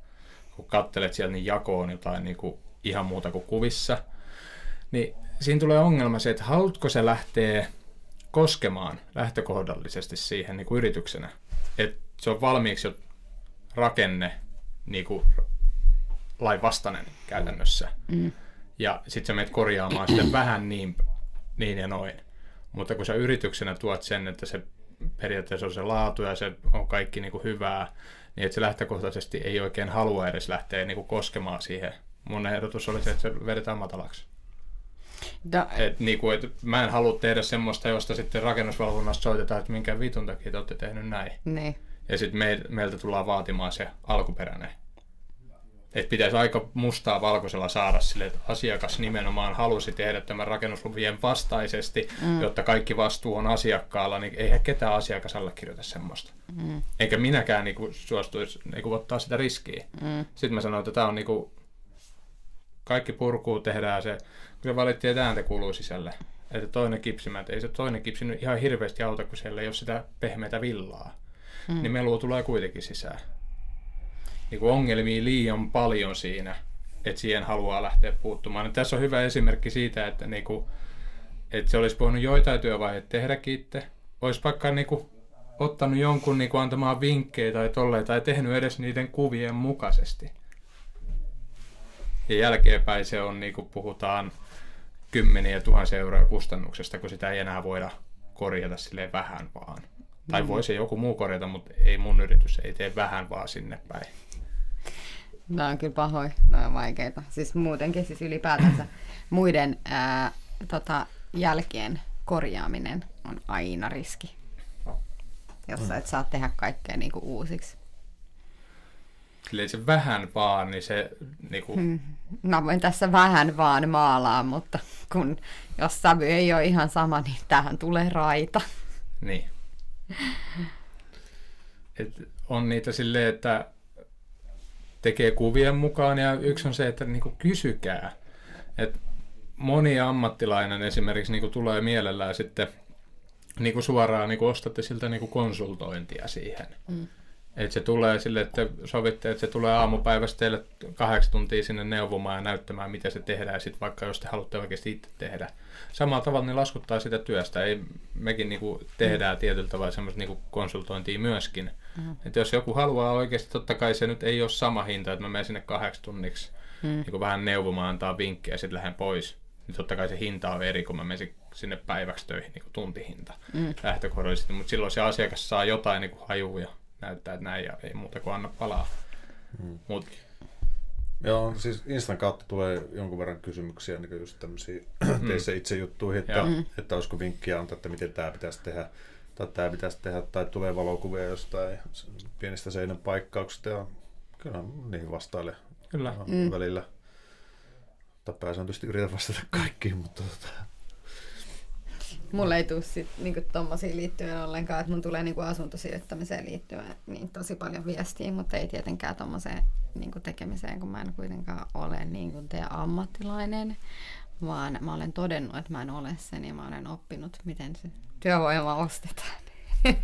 Kun kattelet sieltä, niin jakoon jotain niin kuin ihan muuta kuin kuvissa. Niin siinä tulee ongelma se, että haluatko se lähteä koskemaan lähtökohdallisesti siihen niin kuin yrityksenä. Että se on valmiiksi jo rakenne niin kuin lain vastainen käytännössä. Mm. Ja sitten sä menet korjaamaan sitä vähän niin, niin ja noin. Mutta kun sä yrityksenä tuot sen, että se periaatteessa on se laatu ja se on kaikki niin kuin hyvää, niin että se lähtökohtaisesti ei oikein halua edes lähteä niin kuin koskemaan siihen. Mun ehdotus oli se, että se vedetään matalaksi. Da, et, niin kuin, et mä en halua tehdä semmoista, josta sitten rakennusvalvonnassa soitetaan, että minkä vitun takia te olette tehnyt näin. Niin. Ja sitten me, meiltä tullaan vaatimaan se alkuperäinen. Että pitäisi aika mustaa valkoisella saada sille, että asiakas nimenomaan halusi tehdä tämän rakennusluvien vastaisesti, mm. jotta kaikki vastuu on asiakkaalla, niin eihän ketään asiakas allekirjoita semmoista. Mm. Eikä minäkään niinku suostuisi niinku ottaa sitä riskiä. Mm. Sitten mä sanoin, että tämä on niinku, kaikki purkuu, tehdään se kun se valittiin, että ääntä kuuluu sisälle. Että toinen kipsimä, että ei se toinen kipsi nyt ihan hirveästi auta, kun siellä ei ole sitä pehmeitä villaa. Mm. Niin melu tulee kuitenkin sisään. Niin kuin ongelmia liian paljon siinä, että siihen haluaa lähteä puuttumaan. No, tässä on hyvä esimerkki siitä, että, niin kuin, että se olisi voinut joitain työvaiheita tehdäkin itse. Olisi vaikka niin kuin, ottanut jonkun niin kuin, antamaan vinkkejä tai tolleen, tai tehnyt edes niiden kuvien mukaisesti. Ja jälkeenpäin se on, niin kuin puhutaan, kymmeniä tuhansia euroja kustannuksesta, kun sitä ei enää voida korjata sille vähän vaan. Tai mm. voisi joku muu korjata, mutta ei mun yritys ei tee vähän vaan sinne päin. Nämä on kyllä pahoin, nämä on vaikeita. Siis muutenkin siis ylipäätänsä muiden ää, tota, jälkeen korjaaminen on aina riski. Jos mm. sä et saa tehdä kaikkea niin kuin uusiksi. Eli se vähän vaan, niin se... Niin kuin... Hmm. Mä voin tässä vähän vaan maalaa, mutta kun jos sävy ei ole ihan sama, niin tähän tulee raita. Niin. Et on niitä silleen, että tekee kuvien mukaan ja yksi on se, että niinku kysykää. Et moni ammattilainen esimerkiksi niin kuin tulee mielellään sitten niin kuin suoraan niin kuin ostatte siltä niin kuin konsultointia siihen. Mm. Että se tulee sille, että sovitte, että se tulee aamupäivästä teille kahdeksan tuntia sinne neuvomaan ja näyttämään, miten se tehdään. Sitten vaikka jos te haluatte oikeasti itse tehdä. Samalla tavalla ne laskuttaa sitä työstä. Ei, mekin niinku tehdään mm. tietyllä tavalla semmoista niinku konsultointia myöskin. Mm. Että jos joku haluaa oikeasti, totta kai se nyt ei ole sama hinta, että mä menen sinne kahdeksi tunniksi mm. niin vähän neuvomaan, antaa vinkkejä ja sitten lähden pois. Niin totta kai se hinta on eri, kun mä menen sinne päiväksi töihin, niin kuin tuntihinta mm. lähtökohdallisesti. Mutta silloin se asiakas saa jotain niin kuin hajuja näyttää, että näin ja ei muuta kuin anna palaa. Hmm. Mut. Joo, siis Instan kautta tulee jonkun verran kysymyksiä niin just tämmöisiä hmm. teissä itse juttuihin, että, hmm. että olisiko vinkkiä antaa, että miten tämä pitäisi tehdä tai tämä pitäisi tehdä, tai tulee valokuvia jostain pienistä seinän paikkauksista ja kyllä niihin vastaile kyllä. Mm. välillä. Tai pääsääntöisesti yritän vastata kaikkiin, mutta tota, Mulle ei tule sit, niinku, tommosiin liittyen ollenkaan, että mun tulee niinku, asuntosijoittamiseen liittyen niin tosi paljon viestiä, mutta ei tietenkään tommoseen niinku, tekemiseen, kun mä en kuitenkaan ole niinku, teidän ammattilainen, vaan mä olen todennut, että mä en ole sen ja mä olen oppinut, miten se työvoima ostetaan.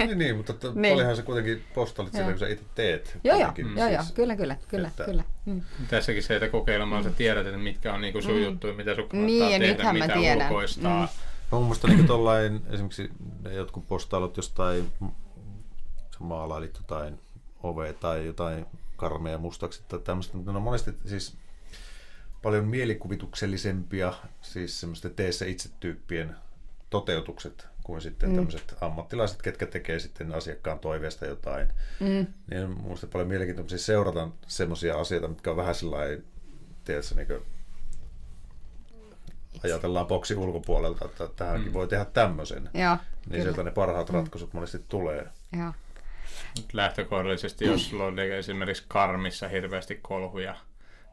niin, niin, mutta to, niin. olihan se kuitenkin postalit sillä, kun sä itse teet. Joo, joo, mm. joo, joo, kyllä, kyllä, kyllä, että... kyllä. Mm. Tässäkin se, että kokeilemaan mm. sä tiedät, että mitkä on niinku sun mm. juttuja, mitä sun kannattaa niin, tehdä, mitä ulkoistaa. Mm Mun mielestä niin tollain, esimerkiksi jotkut postailut jostain, sä maalailit jotain ove tai jotain karmea mustaksi tai tämmöistä, mutta ne on monesti siis paljon mielikuvituksellisempia, siis semmoisten teessä itse tyyppien toteutukset kuin sitten mm. tämmöiset ammattilaiset, ketkä tekee sitten asiakkaan toiveesta jotain. Mm. Niin on mun paljon mielenkiintoisia seurata semmoisia asioita, mitkä on vähän sellainen, tiedätkö, niin ajatellaan boksi ulkopuolelta, että tähänkin mm. voi tehdä tämmöisen, Joo, niin kyllä. sieltä ne parhaat mm. ratkaisut mm. monesti tulee. Joo. Lähtökohdallisesti, jos sulla on esimerkiksi karmissa hirveästi kolhuja,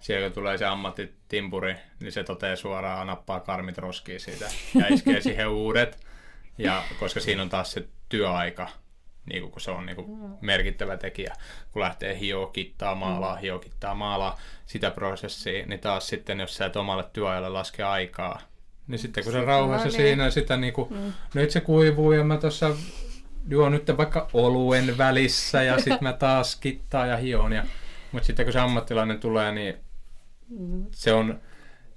siellä tulee se ammattitimpuri, niin se toteaa suoraan, nappaa karmit roskiin siitä ja iskee siihen uudet. Ja koska siinä on taas se työaika, niin kuin, kun se on niin kuin mm. merkittävä tekijä. Kun lähtee hiokittaa maalaa, mm. hiokittaa maalaa sitä prosessia, niin taas sitten, jos sä et omalle työajalle laske aikaa, niin sitten kun se rauhassa no, siinä niin. sitä niin kuin, mm. nyt se kuivuu ja mä tuossa juon nyt vaikka oluen välissä ja sitten mä taas kittaa ja hion. Ja, mutta sitten kun se ammattilainen tulee, niin mm. se on,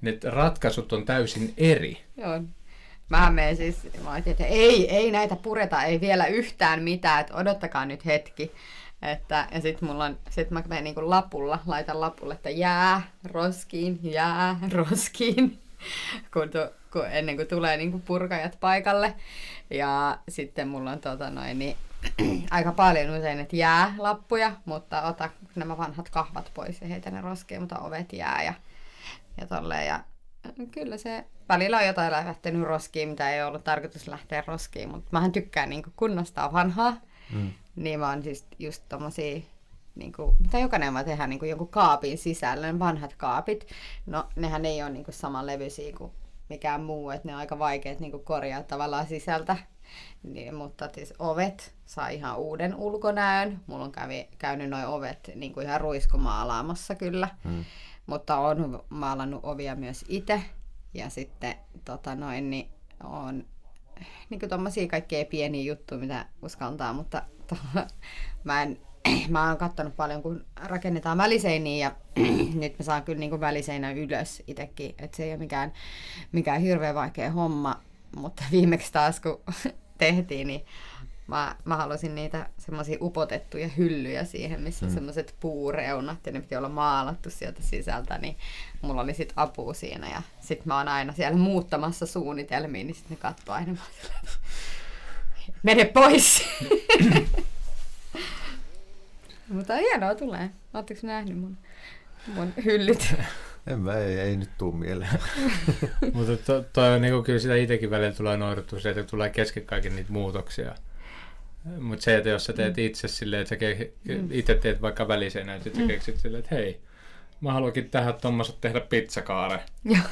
ne ratkaisut on täysin eri. Joo. Mä menen siis, mä ajattelin, että ei, ei näitä pureta, ei vielä yhtään mitään, että odottakaa nyt hetki. Että, ja sitten mulla on, sit mä menen niin lapulla, laitan lapulle, että jää roskiin, jää roskiin, kun, tu, kun ennen kuin tulee niin kuin purkajat paikalle. Ja sitten mulla on tota noin, niin, aika paljon usein, että jää lappuja, mutta ota nämä vanhat kahvat pois ja heitä ne roskiin, mutta ovet jää ja, ja tolleen. Ja kyllä se välillä on jotain lähtenyt roskiin, mitä ei ollut tarkoitus lähteä roskiin, mutta mähän tykkään niin kunnostaa vanhaa. Mm. Niin mä oon siis just tommosia, niin kuin, mitä jokainen voi tehdä niin kuin jonkun kaapin sisällä, ne vanhat kaapit. No nehän ei ole niin kuin samanlevyisiä kuin mikään muu, että ne on aika vaikeat niin kuin korjaa tavallaan sisältä. Niin, mutta siis ovet saa ihan uuden ulkonäön. Mulla on kävi, käynyt noin ovet niin kuin ihan ruiskumaalaamassa kyllä. Mm. Mutta on maalannut ovia myös itse. Ja sitten tota noin, niin on niin tommosia kaikkea pieniä juttuja, mitä uskaltaa, mutta to, mä en mä oon katsonut paljon, kun rakennetaan väliseiniä ja nyt mä saan kyllä niin väliseinä ylös itsekin, että se ei ole mikään, mikään hirveän vaikea homma, mutta viimeksi taas kun tehtiin, niin Mä, mä halusin niitä semmoisia upotettuja hyllyjä siihen, missä on mm. semmoiset puureunat ja ne piti olla maalattu sieltä sisältä, niin mulla oli sit apu siinä ja sit mä oon aina siellä muuttamassa suunnitelmiin, niin sitten ne katsoo aina mene pois! Mutta hienoa tulee. Oletteko nähnyt mun, mun hyllyt? En mä, ei, ei nyt tuu mieleen. Mutta to, toi on niin kyllä sitä itsekin välillä tulee nouduttua se, että tulee kesken kaiken niitä muutoksia. Mutta se, että jos sä teet mm. itse silleen, että sä ke- mm. itse teet vaikka välisenä, että sä mm. keksit silleen, että hei, mä haluankin tähän tuommoiset tehdä pizzakaare.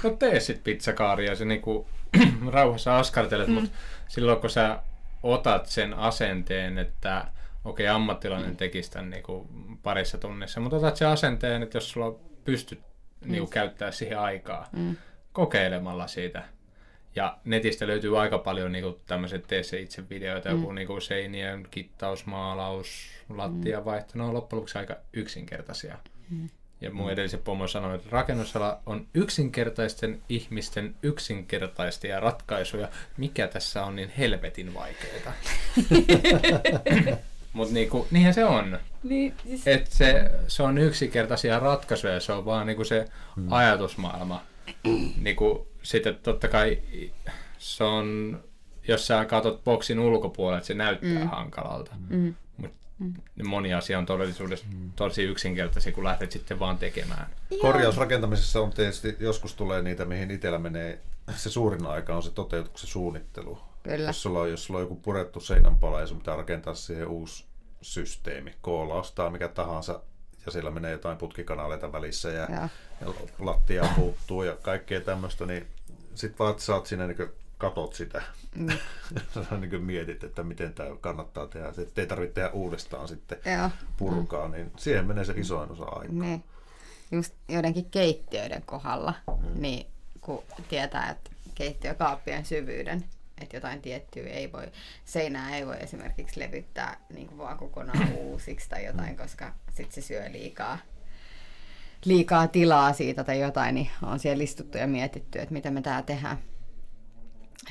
No tee sit pizzakaari ja se niinku rauhassa askartelet, mm. mutta silloin kun sä otat sen asenteen, että okei, okay, ammattilainen mm. tekisi tämän niinku parissa tunnissa, mutta otat sen asenteen, että jos sulla pystyt mm. niinku käyttää siihen aikaa, mm. kokeilemalla siitä. Ja netistä löytyy aika paljon niin tämmöiset tee se itse videoita, mm. joku niin kuin seinien kittaus, maalaus, lattiavaihto. Ne on loppujen lopuksi aika yksinkertaisia. Mm. Ja mun edellisen pomo sanoi, että rakennusala on yksinkertaisten ihmisten yksinkertaistia ratkaisuja. Mikä tässä on niin helvetin vaikeaa? Mutta niinku, niinhän se on. Niin, siis... Et se, se on yksinkertaisia ratkaisuja, se on vaan niinku se mm. ajatusmaailma. niinku, sitten totta kai se on, jos sä katsot boksin ulkopuolelle, se näyttää mm. hankalalta. Mm. Mut mm. moni asia on todellisuudessa mm. tosi yksinkertaisia, kun lähdet sitten vaan tekemään. Korjausrakentamisessa on tietysti, joskus tulee niitä, mihin itsellä menee se suurin aika on se toteutuksen suunnittelu. Kyllä. Jos sulla, on, jos sulla on joku purettu seinänpala ja sun pitää rakentaa siihen uusi systeemi, koolaustaa mikä tahansa, ja siellä menee jotain putkikanaleita välissä ja, ja. ja lattia puuttuu ja kaikkea tämmöistä, niin sit vaan sä oot siinä niin katot sitä. Mm. sä niin mietit, että miten tämä kannattaa tehdä. Se, ei tarvitse tehdä uudestaan sitten ja. purkaa, mm. niin siihen menee se isoin osa aikaa. Niin. Just joidenkin keittiöiden kohdalla, mm. niin kun tietää, että keittiökaappien syvyyden, että jotain tiettyä ei voi, seinää ei voi esimerkiksi levyttää niin kuin vaan kokonaan uusiksi tai jotain, koska sitten se syö liikaa, liikaa tilaa siitä tai jotain, niin on siellä istuttu ja mietitty, että mitä me tää tehdään.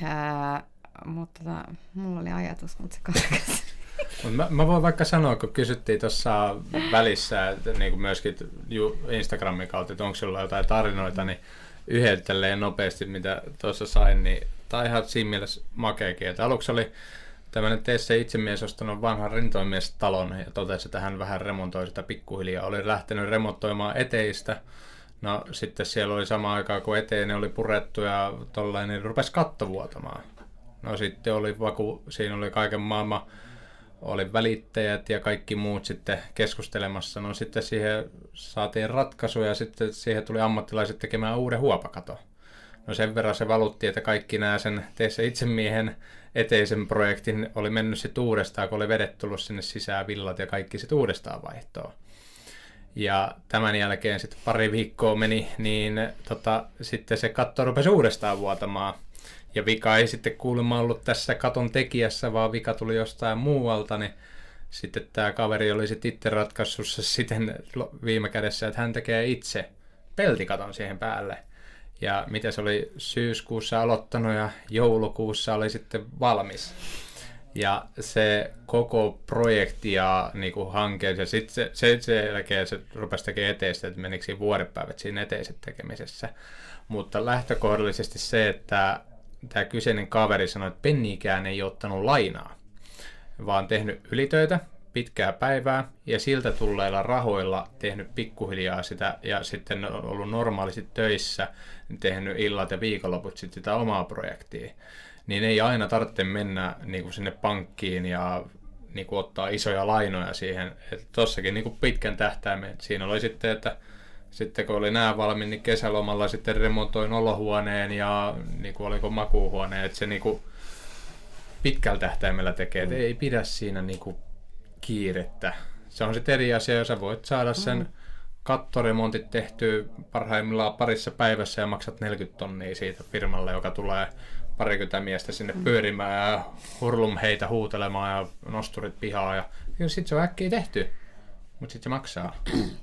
Ää, mutta tota, mulla oli ajatus, mutta se karkas. Mä, mä voin vaikka sanoa, kun kysyttiin tuossa välissä, että niin kuin myöskin Instagramin kautta, että onko sulla jotain tarinoita, niin yhdeltä nopeasti, mitä tuossa sain, niin on ihan siinä mielessä makeakin. Että aluksi oli tämmöinen teissä itsemies ostanut vanhan rintoimies-talon ja totesi, että hän vähän remontoi sitä pikkuhiljaa. Oli lähtenyt remontoimaan eteistä. No sitten siellä oli sama aikaa, kun eteen oli purettu ja tollain, niin rupesi katto vuotamaan. No sitten oli vaku, siinä oli kaiken maailman oli välittäjät ja kaikki muut sitten keskustelemassa. No sitten siihen saatiin ratkaisu ja sitten siihen tuli ammattilaiset tekemään uuden huopakato. No sen verran se valutti, että kaikki nämä sen teissä itsemiehen eteisen projektin oli mennyt sitten uudestaan, kun oli vedet tullut sinne sisään villat ja kaikki sitten uudestaan vaihtoa. Ja tämän jälkeen sitten pari viikkoa meni, niin tota, sitten se katto rupesi uudestaan vuotamaan – ja vika ei sitten kuulemma ollut tässä katon tekijässä, vaan vika tuli jostain muualta, niin sitten tämä kaveri oli sitten itse ratkaissut se siten viime kädessä, että hän tekee itse peltikaton siihen päälle. Ja mitä se oli syyskuussa aloittanut ja joulukuussa oli sitten valmis. Ja se koko projekti ja niin kuin hanke, ja sitten se, se, sen jälkeen se rupesi tekemään eteistä, että menikö vuodepäivät siinä eteiset tekemisessä. Mutta lähtökohdallisesti se, että tämä kyseinen kaveri sanoi, että penniikään ei ottanut lainaa, vaan tehnyt ylitöitä pitkää päivää ja siltä tulleilla rahoilla tehnyt pikkuhiljaa sitä ja sitten ollut normaalisti töissä, tehnyt illat ja viikonloput sitten sitä omaa projektia. Niin ei aina tarvitse mennä niin kuin sinne pankkiin ja niin kuin ottaa isoja lainoja siihen. Että tossakin niin pitkän tähtäimen. Siinä oli sitten, että sitten kun oli nämä valmiin, niin kesälomalla sitten remontoin olohuoneen ja niin kuin oliko makuuhuone, että se niin kuin pitkällä tähtäimellä tekee, että ei pidä siinä niin kuin kiirettä. Se on sitten eri asia, jos sä voit saada sen mm. kattoremontit tehty parhaimmillaan parissa päivässä ja maksat 40 tonnia siitä firmalle, joka tulee parikymmentä miestä sinne mm. pyörimään ja hurlum heitä huutelemaan ja nosturit pihaa ja, ja sitten se on äkkiä tehty. Mutta sitten se maksaa.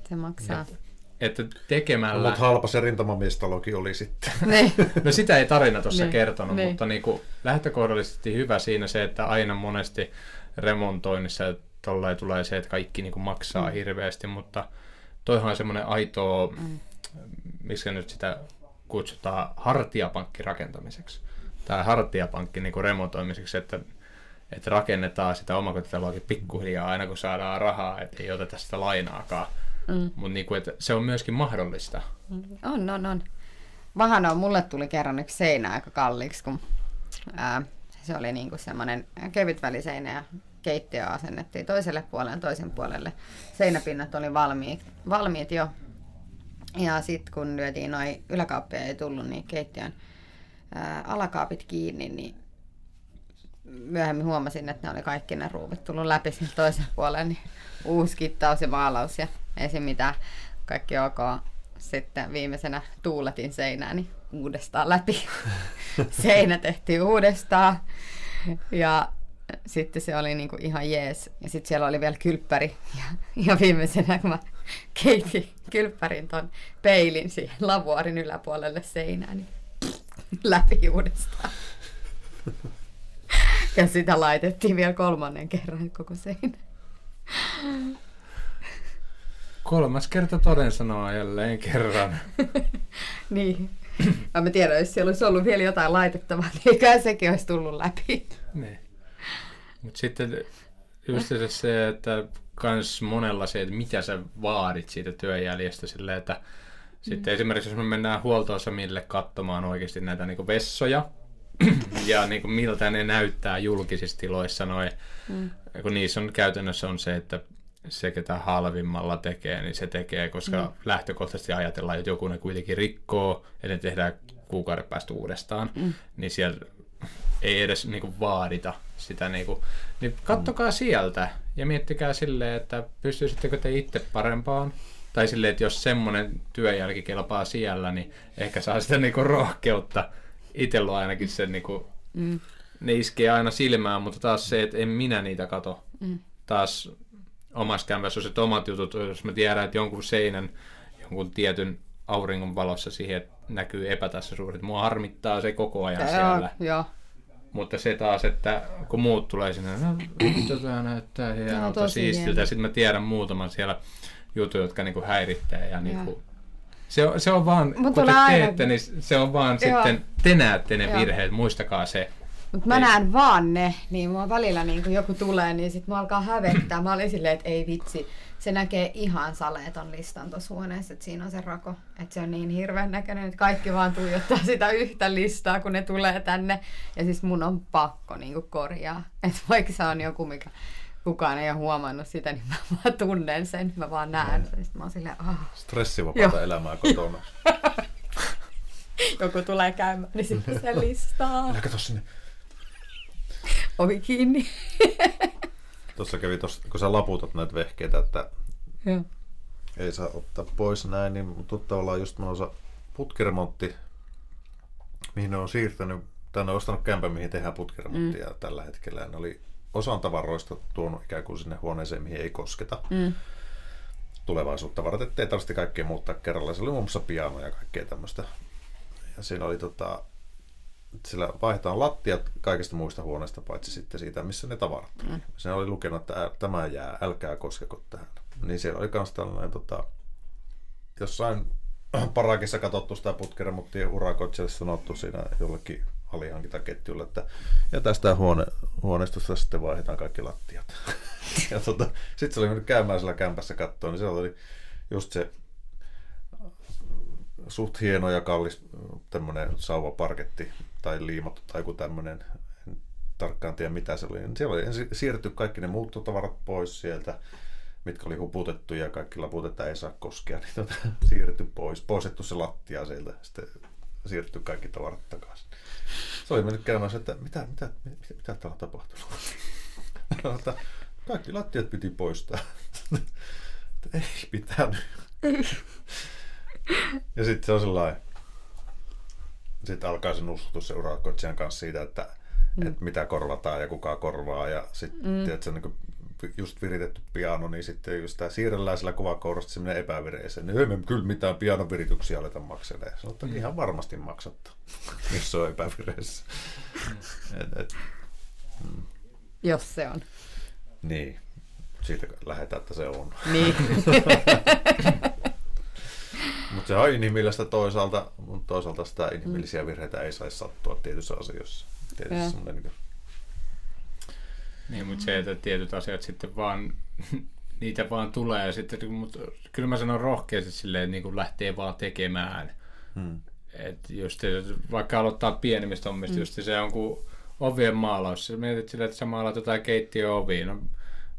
Se maksaa. Ja että tekemällä... Mutta halpa se rintamamiestalokin oli sitten. Ne. no sitä ei tarina tuossa kertonut, ne. mutta niin kuin lähtökohdallisesti hyvä siinä se, että aina monesti remontoinnissa tolle tulee se, että kaikki niin kuin maksaa mm. hirveästi, mutta toihan on semmoinen aito, mm. miksi nyt sitä kutsutaan, hartiapankki rakentamiseksi. Tai hartiapankki niin kuin remontoimiseksi, että, että rakennetaan sitä omakotitaloakin pikkuhiljaa aina kun saadaan rahaa, että ei oteta sitä lainaakaan Mm. Mutta niinku, se on myöskin mahdollista. On, on, on. Vahana mulle tuli kerran yksi seinä aika kalliiksi, kun ää, se oli niinku semmoinen kevytväliseinä ja keittiö asennettiin toiselle puolelle toisen puolelle. Seinäpinnat oli valmiit, valmiit jo. Ja sitten kun lyötiin noin yläkaappeja ei tullut, niin keittiön ää, alakaapit kiinni, niin myöhemmin huomasin, että ne oli kaikki ne ruuvit tullut läpi siltä toisen puolen, niin uusi kittaus ja maalaus ja ei se mitään, kaikki ok. Sitten viimeisenä tuuletin seinään, niin uudestaan läpi. Seinä tehtiin uudestaan. Ja sitten se oli niinku ihan jees. Ja sitten siellä oli vielä kylppäri. Ja, ja viimeisenä kun mä keitin kylppärin ton peilin siihen lavuaarin yläpuolelle seinään, niin läpi uudestaan. Ja sitä laitettiin vielä kolmannen kerran koko seinä. Kolmas kerta toden sanoa jälleen kerran. niin. Mä en tiedä, jos siellä olisi ollut vielä jotain laitettavaa, niin eiköhän sekin olisi tullut läpi. Niin. Mutta sitten just se, että kans monella se, että mitä sä vaadit siitä työjäljestä silleen, että sitten esimerkiksi jos me mennään huoltoasemille katsomaan oikeasti näitä niin vessoja, ja niin kuin miltä ne näyttää julkisissa tiloissa, noin, mm. kun niissä on käytännössä on se, että se, ketä halvimmalla tekee, niin se tekee, koska mm. lähtökohtaisesti ajatellaan, että joku ne kuitenkin rikkoo, ja ne tehdään kuukauden päästä uudestaan, mm. niin siellä ei edes niin kuin, vaadita sitä. Niin, kuin, niin kattokaa mm. sieltä ja miettikää silleen, että pystyisittekö te itse parempaan. Tai silleen, että jos semmoinen työjälki kelpaa siellä, niin ehkä saa sitä niin kuin, rohkeutta. Itsellä on ainakin se, niin kuin, mm. ne iskee aina silmään, mutta taas se, että en minä niitä kato. Mm. Taas omassa kämpässä on se omat jutut, jos mä tiedän, että jonkun seinän, jonkun tietyn auringon valossa siihen näkyy epätasaisuudet. Mua harmittaa se koko ajan ja siellä. Joo. Mutta se taas, että kun muut tulee sinne, no tämä näyttää hienolta no, siistiltä. Ja sitten mä tiedän muutaman siellä jutun, jotka niinku häiritsee. Ja niinku, se, on, se on vaan, Mut kun te teette, aina... niin se on vaan Joo. sitten, te näette ne Joo. virheet, muistakaa se. Mutta mä näen vaan ne, niin mua välillä niin kun joku tulee, niin sit mua alkaa hävettää. Mä olin silleen, että ei vitsi, se näkee ihan saleeton listan tuossa huoneessa, että siinä on se rako. Että se on niin hirveän näköinen, että kaikki vaan tuijottaa sitä yhtä listaa, kun ne tulee tänne. Ja siis mun on pakko niin korjaa. Että vaikka se on joku, mikä kukaan ei ole huomannut sitä, niin mä vaan tunnen sen, mä vaan näen sen. Sitten mä oon silleen, oh. Stressivapaata elämää kotona. joku tulee käymään, niin sitten se listaa. Älä kato sinne Ovi kiinni. Tuossa kävi tossa, kun sä laputat näitä vehkeitä, että Joo. ei saa ottaa pois näin, niin tuttavalla on just osa putkiremontti, mihin ne on siirtänyt, tai ne on ostanut kämpän, mihin tehdään putkiremonttia mm. tällä hetkellä. Ja ne oli osan tavaroista tuonut ikään kuin sinne huoneeseen, mihin ei kosketa. Mm. Tulevaisuutta varten, ettei tarvitse kaikkea muuttaa kerralla. Se oli muun muassa piano ja kaikkea tämmöistä. Ja siinä oli tota, sillä vaihdetaan lattiat kaikista muista huoneista, paitsi sitten siitä, missä ne tavarat mm. Se oli lukenut, että tämä jää, älkää koskeko tähän. Niin siellä oli myös tällainen tota, jossain parakissa katsottu sitä putkiremonttia urakoitsijalle sanottu siinä jollekin alihankintaketjulle, että ja tästä huone, huoneistosta sitten vaihdetaan kaikki lattiat. ja tota, sitten se oli mennyt käymään siellä kämpässä kattoon, niin se oli just se suht hieno ja kallis tämmöinen sauvaparketti tai liimattu tai joku tämmöinen, en tarkkaan tiedä mitä se oli. Siellä oli siirretty kaikki ne muuttotavarat pois sieltä, mitkä oli huputettu ja kaikki laput, että ei saa koskea, niin tuota, siirretty pois, poistettu se lattia sieltä, sitten siirretty kaikki tavarat takaisin. Se oli mennyt käymään että mitä, mitä, mitä, mitä täällä on tapahtunut? kaikki lattiat piti poistaa. ei pitänyt. ja sitten se on sellainen, sitten alkaa se nussutus urakoitsijan kanssa siitä, että, mm. että mitä korvataan ja kuka korvaa. Ja sitten mm. tiedätkö, niin just viritetty piano, niin sitten just tämä siirrellään sillä kuvakourasta semmoinen epävireeseen. Niin ei me kyllä mitään pianovirityksiä aleta. Sanotaan, että mm. ihan varmasti maksatta, jos se on epävireessä. Mm. et, et, mm. Jos se on. Niin. Siitä lähdetään, että se on. Niin. Mutta se on inhimillistä toisaalta, mutta toisaalta sitä inhimillisiä virheitä ei saisi sattua tietyissä asioissa. Niin, kuin... niin, mutta se, että tietyt asiat sitten vaan, niitä vaan tulee. Ja sitten, mutta kyllä mä sanon rohkeasti silleen, että niin kuin lähtee vaan tekemään. Hmm. Et just, vaikka aloittaa pienimmistä hommista, hmm. just se on kuin ovien maalaus. Sä mietit silleen, että sä maalaat jotain keittiöoviin. No,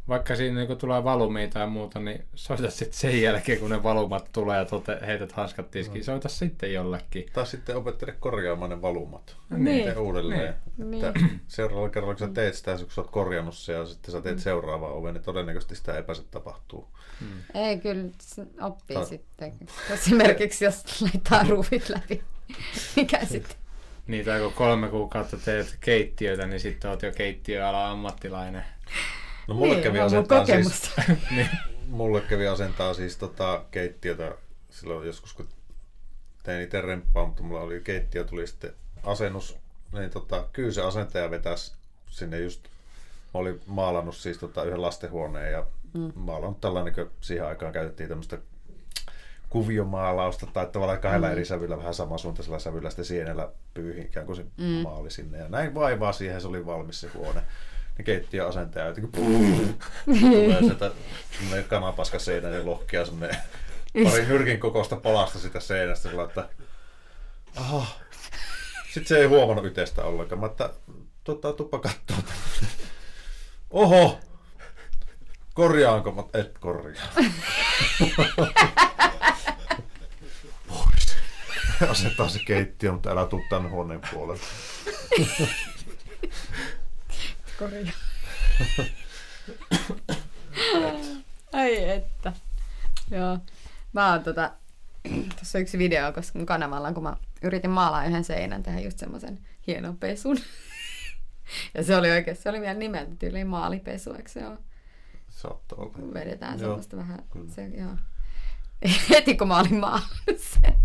vaikka siinä niin tulee valumia tai muuta, niin soita sitten sen jälkeen, kun ne valumat tulee ja tote, heität hanskat tiskiin, no. soita sitten jollekin. Tai sitten opettele korjaamaan ne valumat. Niin. uudelleen. Niin. Että niin. Seuraavalla kerralla, kun sä teet sitä, kun sä oot korjannut se ja sitten sä teet mm. seuraavaa ovea, niin todennäköisesti sitä epäset tapahtuu. Hmm. Ei, kyllä oppii Ta- sitten. Esimerkiksi jos laittaa ruuvit läpi. mikä sitten? Niitä kun kolme kuukautta teet keittiöitä, niin sitten oot jo keittiöala ammattilainen. No mulle Niin, kävi asentaa siis, kokemusta. niin. mulle kävi asentaa siis tota keittiötä silloin joskus, kun tein itse remppaa, mutta mulla oli keittiö, tuli sitten asennus, niin tota, kyllä se asentaja vetäisi sinne just, mä olin maalannut siis tota yhden lastenhuoneen ja mm. maalannut tällainen, kun siihen aikaan käytettiin tämmöistä kuviomaalausta tai tavallaan kahdella mm. eri sävyllä, vähän samansuuntaisella sävyllä sitten sienellä pyyhin ikään kuin se mm. maali sinne. Ja näin vaivaa siihen, se oli valmis se huone. Niin keittiöasentaja jotenkin tulee sieltä semmoinen kanapaska seinä ja lohkia semmoinen parin hyrkin kokoista palasta sitä seinästä sillä, että aha. Sitten se ei huomannut yteistä ollenkaan. Mä että tota, tuppa kattoo. Oho! Korjaanko? Mä et korjaa. Pois. Se keittiö, mutta älä tuu tänne huoneen puolelle. Korjaa. Ai että. Joo. Mä oon tota, tuossa on yksi video, koska mun kanavalla, kun mä yritin maalaa yhden seinän, tehdä just semmoisen hienon pesun. ja se oli oikein, se oli vielä nimeltä tyyliin maalipesu, eikö se ole? Saattaa olla. Vedetään Joo, semmoista vähän, kyllä. se, joo. Heti kun mä olin maalannut sen,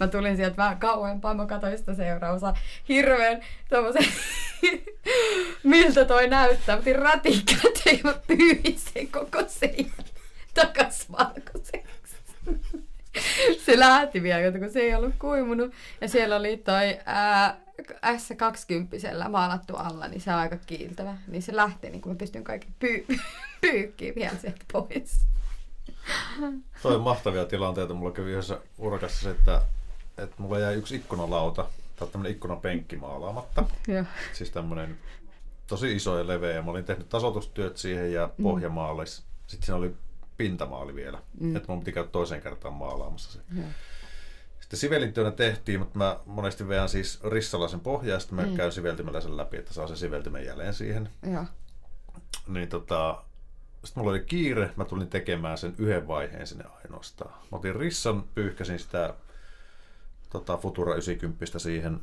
mä tulin sieltä vähän kauempaa, mä katsoin sitä seuraavaa hirveän tommosen, miltä toi näyttää. Mä otin ratikkat ja mä pyyhin sen koko seinän takas valkoiseksi. Se lähti vielä, kun se ei ollut kuimunut. Ja siellä oli toi ää, S20 maalattu alla, niin se on aika kiiltävä. Niin se lähti, niin kun mä pystyn kaikki pyy- pyykkiin vielä sieltä pois. Toi on mahtavia tilanteita. Mulla kävi yhdessä urakassa se, että, että mulla jäi yksi ikkunalauta tai tämmönen ikkunapenkki maalaamatta. Joo. Siis tämmönen tosi iso ja leveä. Mä olin tehnyt tasoitustyöt siihen ja pohjamaalis. Sitten siinä oli pintamaali vielä. Mm. Että mun piti käydä toiseen kertaan maalaamassa se. Joo. Sitten sivelintyönä tehtiin, mutta mä monesti veän siis rissalaisen pohjaa ja sitten mä mm. käyn siveltimellä sen läpi, että saa sen siveltimen jälleen siihen. Joo. Niin tota, sitten mulla oli kiire, mä tulin tekemään sen yhden vaiheen sinne ainoastaan. Mä otin rissan, pyyhkäsin sitä tota, Futura 90 siihen,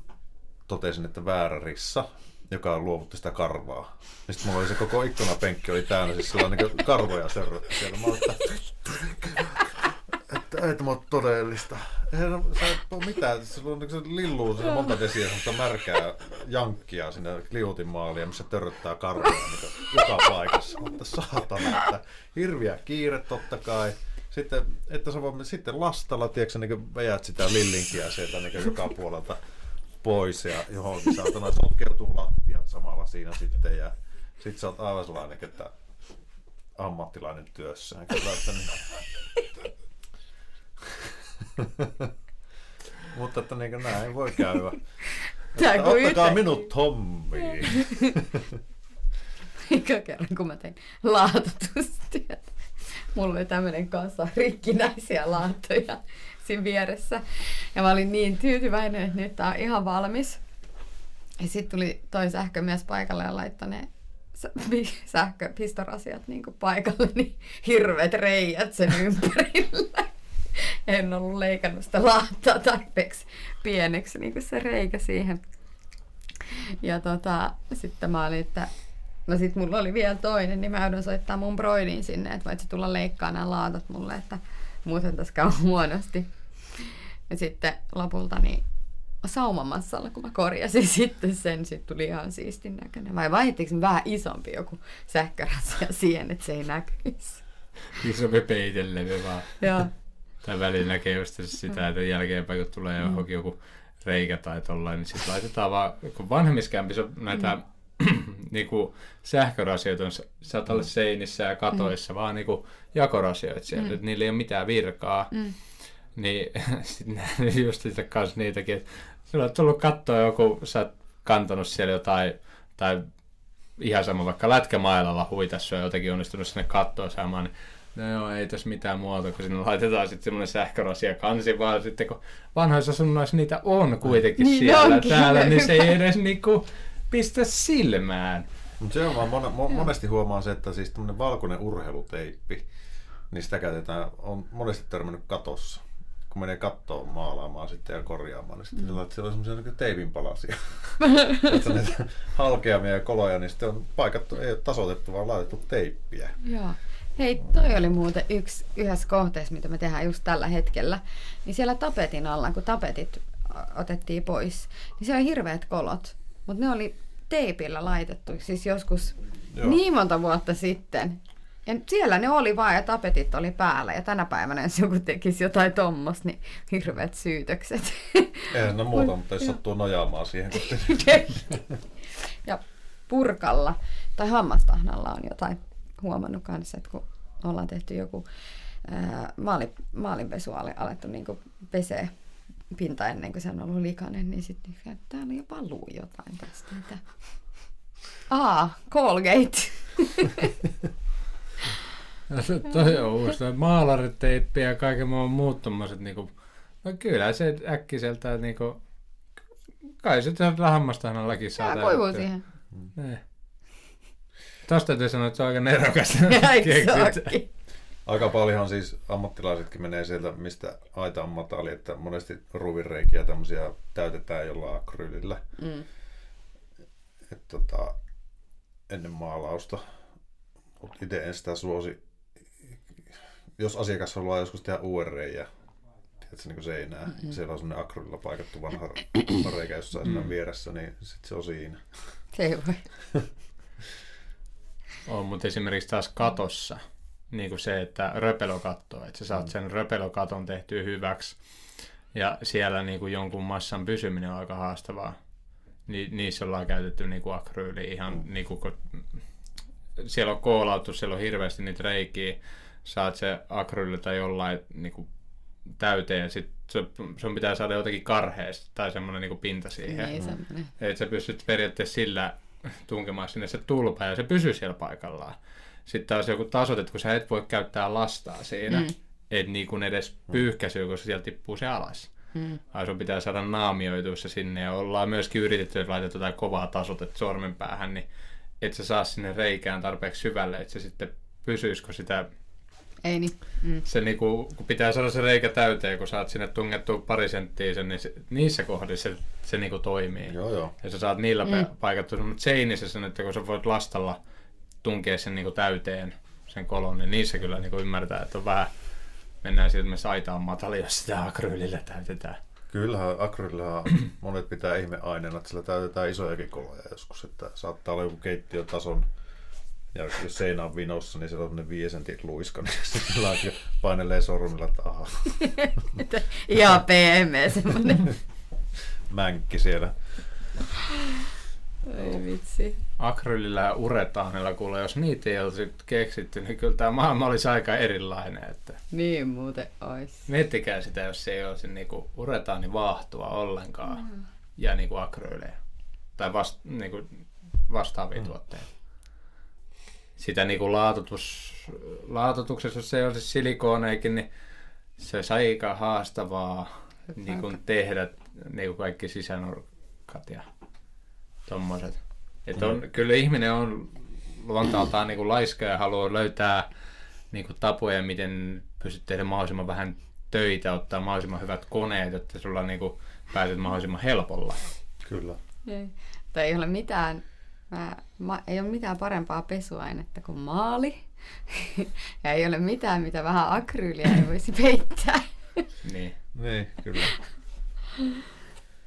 totesin, että väärä rissa, joka luovutti sitä karvaa. Ja sitten mulla oli se koko ikkunapenkki oli täynnä, siis sellainen niin karvoja sörrötti siellä. Mä olin, että, että ei tämä ole todellista. Eihän sä et ole mitään, se on se lilluu se monta desiä märkää jankkia sinne liutinmaaliin, missä törröttää karvoja niin joka paikassa. Mutta saatana, että hirviä kiire totta kai. Sitten, että sä voit sitten lastalla, tiedätkö, niin vejät sitä lillinkiä sieltä niin joka puolelta pois ja johonkin saatana sotkeutuu lattiat samalla siinä sitten ja sit sä oot aivan sellainen, että ammattilainen työssä. Kyllä, että niin. Mutta että niin näin voi käydä. Että kun Ottakaa yhtäkkiä- minut hommiin. Eka kerran, kun mä tein laatotustyötä. Mulla oli tämmönen kasa rikkinäisiä laattoja siinä vieressä. Ja mä olin niin tyytyväinen, että nyt tää on ihan valmis. Ja sitten tuli toi sähkömies paikalle ja laittoi ne sä- pi- sähköpistorasiat niin paikalle, niin hirveät reijät sen ympärillä. En ollut leikannut sitä laattaa tarpeeksi pieneksi, niin kuin se reikä siihen. Ja tota, sitten mä olin, että no sit mulla oli vielä toinen, niin mä joudun soittaa mun broidin sinne, että voit tulla leikkaa nämä laatat mulle, että muuten tässä käy huonosti. Ja sitten lopulta niin saumamassalla, kun mä korjasin sitten sen, sitten tuli ihan siistin näköinen. Vai vaihdettiinko vähän isompi joku sähkörasia siihen, että se ei näkyisi? Isompi peitelevy vaan. Joo. Tai välillä näkee just sitä, että jälkeenpäin kun tulee johonkin joku reikä tai tollain, niin sitten laitetaan vaan, kun vanhemmissa kämpissä on näitä niinku sähkörasioita on saattaa olla seinissä ja katoissa, vaan niinku jakorasioita siellä, että niillä ei ole mitään virkaa. Mm. Niin sitten just sitten kanssa niitäkin, että sulla on tullut katsoa joku, sä oot kantanut siellä jotain, tai ihan sama vaikka lätkämailalla huitassa ja jotenkin onnistunut sinne kattoon saamaan, niin no joo, ei tässä mitään muuta, kun sinne laitetaan sitten semmoinen sähkörasia kansi, vaan sitten kun vanhoissa asunnoissa niitä on kuitenkin Niin siellä onkin. täällä, niin se ei edes niinku pistä silmään. Mutta se on vaan, mon, mon, monesti huomaa se, että siis tämmöinen valkoinen urheiluteippi, niin sitä käytetään, on monesti törmännyt katossa. kun menee kattoon maalaamaan sitten ja korjaamaan, niin sitten mm. että siellä on semmoisia niin teipin palasia. että näitä halkeamia ja koloja, niin sitten on paikat ei ole tasoitettu, vaan laitettu teippiä. Joo. Hei, toi oli muuten yksi yhdessä kohteessa, mitä me tehdään just tällä hetkellä. Niin siellä tapetin alla, kun tapetit otettiin pois, niin siellä on hirveät kolot. Mutta ne oli teipillä laitettu, siis joskus Joo. niin monta vuotta sitten. Ja siellä ne oli vaan ja tapetit oli päällä. Ja tänä päivänä, jos joku tekisi jotain tommos, niin hirveät syytökset. Eihän ne muuta, mutta jos sattuu nojaamaan siihen. ja purkalla tai hammastahnalla on jotain huomannut kanssa, että kun ollaan tehty joku ää, maali, maalinpesu alettu niin pesee pinta ennen kuin se on ollut likainen, niin sitten täällä jopa luu jotain tästä. Mitä? Ah, Colgate. No, se toi on uusi. Maalariteippi ja kaiken muun muut tommoset niinku, no kyllä se äkkiseltä niinku, kai se hammastahannallakin saa Tää kuivuu siihen. Ne. Tosta täytyy sanoa, että se on aika nerokas. Aika paljon siis ammattilaisetkin menee sieltä, mistä aita on matali, että monesti ruvireikiä tämmöisiä täytetään jollain akryylillä. Mm. Et tota, ennen maalausta. Mutta itse en sitä suosi. Jos asiakas haluaa joskus tehdä UR-reijä, tiedätkö, niin seinää, mm-hmm. siellä on semmoinen akryylillä paikattu vanha reikä jossain mm. vieressä, niin sit se on siinä. Se ei voi. on, mutta esimerkiksi taas katossa, niin kuin se, että röpelokatto, että sä saat mm. sen röpelokaton tehtyä hyväksi, ja siellä niin kuin jonkun massan pysyminen on aika haastavaa. Ni, niissä ollaan käytetty niin kuin akryyli ihan mm. niin kuin, kun siellä on koolautu, siellä on hirveästi niitä reikiä, saat se akryyli tai jollain niin kuin täyteen ja sit sun pitää saada jotenkin karheesta tai semmoinen niin pinta siihen. Niin, että sä pystyt periaatteessa sillä tunkemaan sinne se tulpa ja se pysyy siellä paikallaan. Sitten taas joku tasoitet, kun sä et voi käyttää lastaa siinä, mm. et niin kuin edes pyyhkäisyä, kun se sieltä tippuu se alas. Mm. Ai sun pitää saada naamioitua se sinne ja ollaan myöskin yritetty, että laitetaan jotain kovaa tasotetta sormen päähän, niin et sä saa sinne reikään tarpeeksi syvälle, että se sitten pysyisikö sitä ei niin. Mm. Se niinku, kun pitää saada se reikä täyteen, kun saat sinne tungettu pari senttiä sen, niin se, niissä kohdissa se, se niinku toimii. Joo, joo. Ja sä saat niillä mm. paikattu, mutta seinissä sen, että kun sä voit lastalla tunkea sen niinku täyteen sen kolon, niin niissä kyllä niinku ymmärtää, että on vähän, mennään siitä, että me saitaan matali, jos sitä akryylillä täytetään. Kyllähän akryylillä monet pitää ihmeaineena, että sillä täytetään isojakin koloja joskus, että saattaa olla joku keittiötason ja jos seinä on vinossa, niin se on ne viiden sentin luiska, niin se painelee sormilla, että aha. Ihan PM semmoinen. Mänkki siellä. Ei vitsi. Akryylillä ja uretaanilla kuule, jos niitä ei olisi keksitty, niin kyllä tämä maailma olisi aika erilainen. Että... Niin muuten olisi. Miettikää sitä, jos se ei olisi niinku uretaani vaahtua ollenkaan mm. ja niinku akryylejä. Tai vast, niinku vastaavia mm. tuotteita sitä niin kuin laatutus, laatutuksessa, jos se ei olisi silikooneekin, niin se olisi aika haastavaa niin kuin tehdä niin kuin kaikki sisänurkat ja tommoset. On, mm. Kyllä ihminen on luontaltaan niin kuin laiska ja haluaa löytää niin kuin tapoja, miten pystyt tehdä mahdollisimman vähän töitä, ottaa mahdollisimman hyvät koneet, että sulla niin kuin pääset mahdollisimman helpolla. Kyllä. Ei. Tai ei ole mitään Mä, mä, ei ole mitään parempaa pesuainetta kuin maali. ja ei ole mitään, mitä vähän akryyliä ei voisi peittää. niin. Niin, kyllä.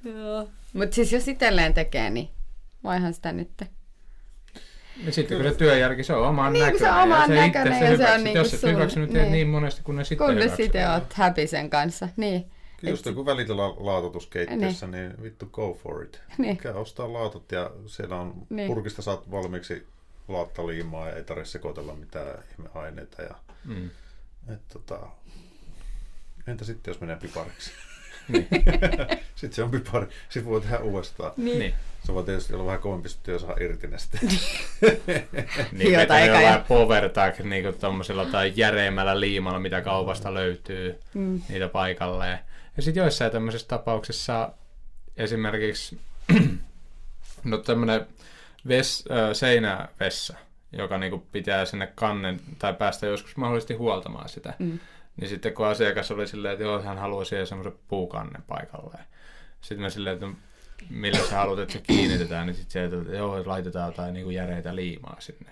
Joo. Mutta siis jos itselleen tekee, niin vaihan sitä nyt. Ja sitten kun se työjärki, se on oman niin, näköinen. Se on oman ja näköinen se ja se on niin Jos et hyväksynyt niin. niin monesti, kun ne sitten Kun ne sitten oot happy sen kanssa, niin. Just kun välitellä laatotuskeittiössä, niin. niin vittu go for it. Niin. Käy ostaa laatat ja siellä on niin. purkista saat valmiiksi laattaliimaa ja ei tarvitse sekoitella mitään ihmeaineita. Ja, mm. et, tota, entä sitten, jos menee pipariksi? Niin. sitten se on pipari. Sitten voi tehdä uudestaan. Niin. niin. Se voi tietysti olla vähän kovempi sitten, jos saa irti ne sitten. niin, Jota eikä jollain powertag niin kuin tommosella tai järeimmällä liimalla, mitä kaupasta löytyy, mm. niitä paikalleen. Ja sitten joissain tämmöisissä tapauksissa esimerkiksi no tämmöinen ves, äh, seinävessa, joka niinku pitää sinne kannen tai päästä joskus mahdollisesti huoltamaan sitä, mm. Niin sitten kun asiakas oli silleen, että joo, hän haluaa siihen semmoisen puukannen paikalleen. Sitten mä silleen, että no, millä sä haluat, että se kiinnitetään, niin sitten se, että joo, laitetaan jotain niin kuin järeitä liimaa sinne.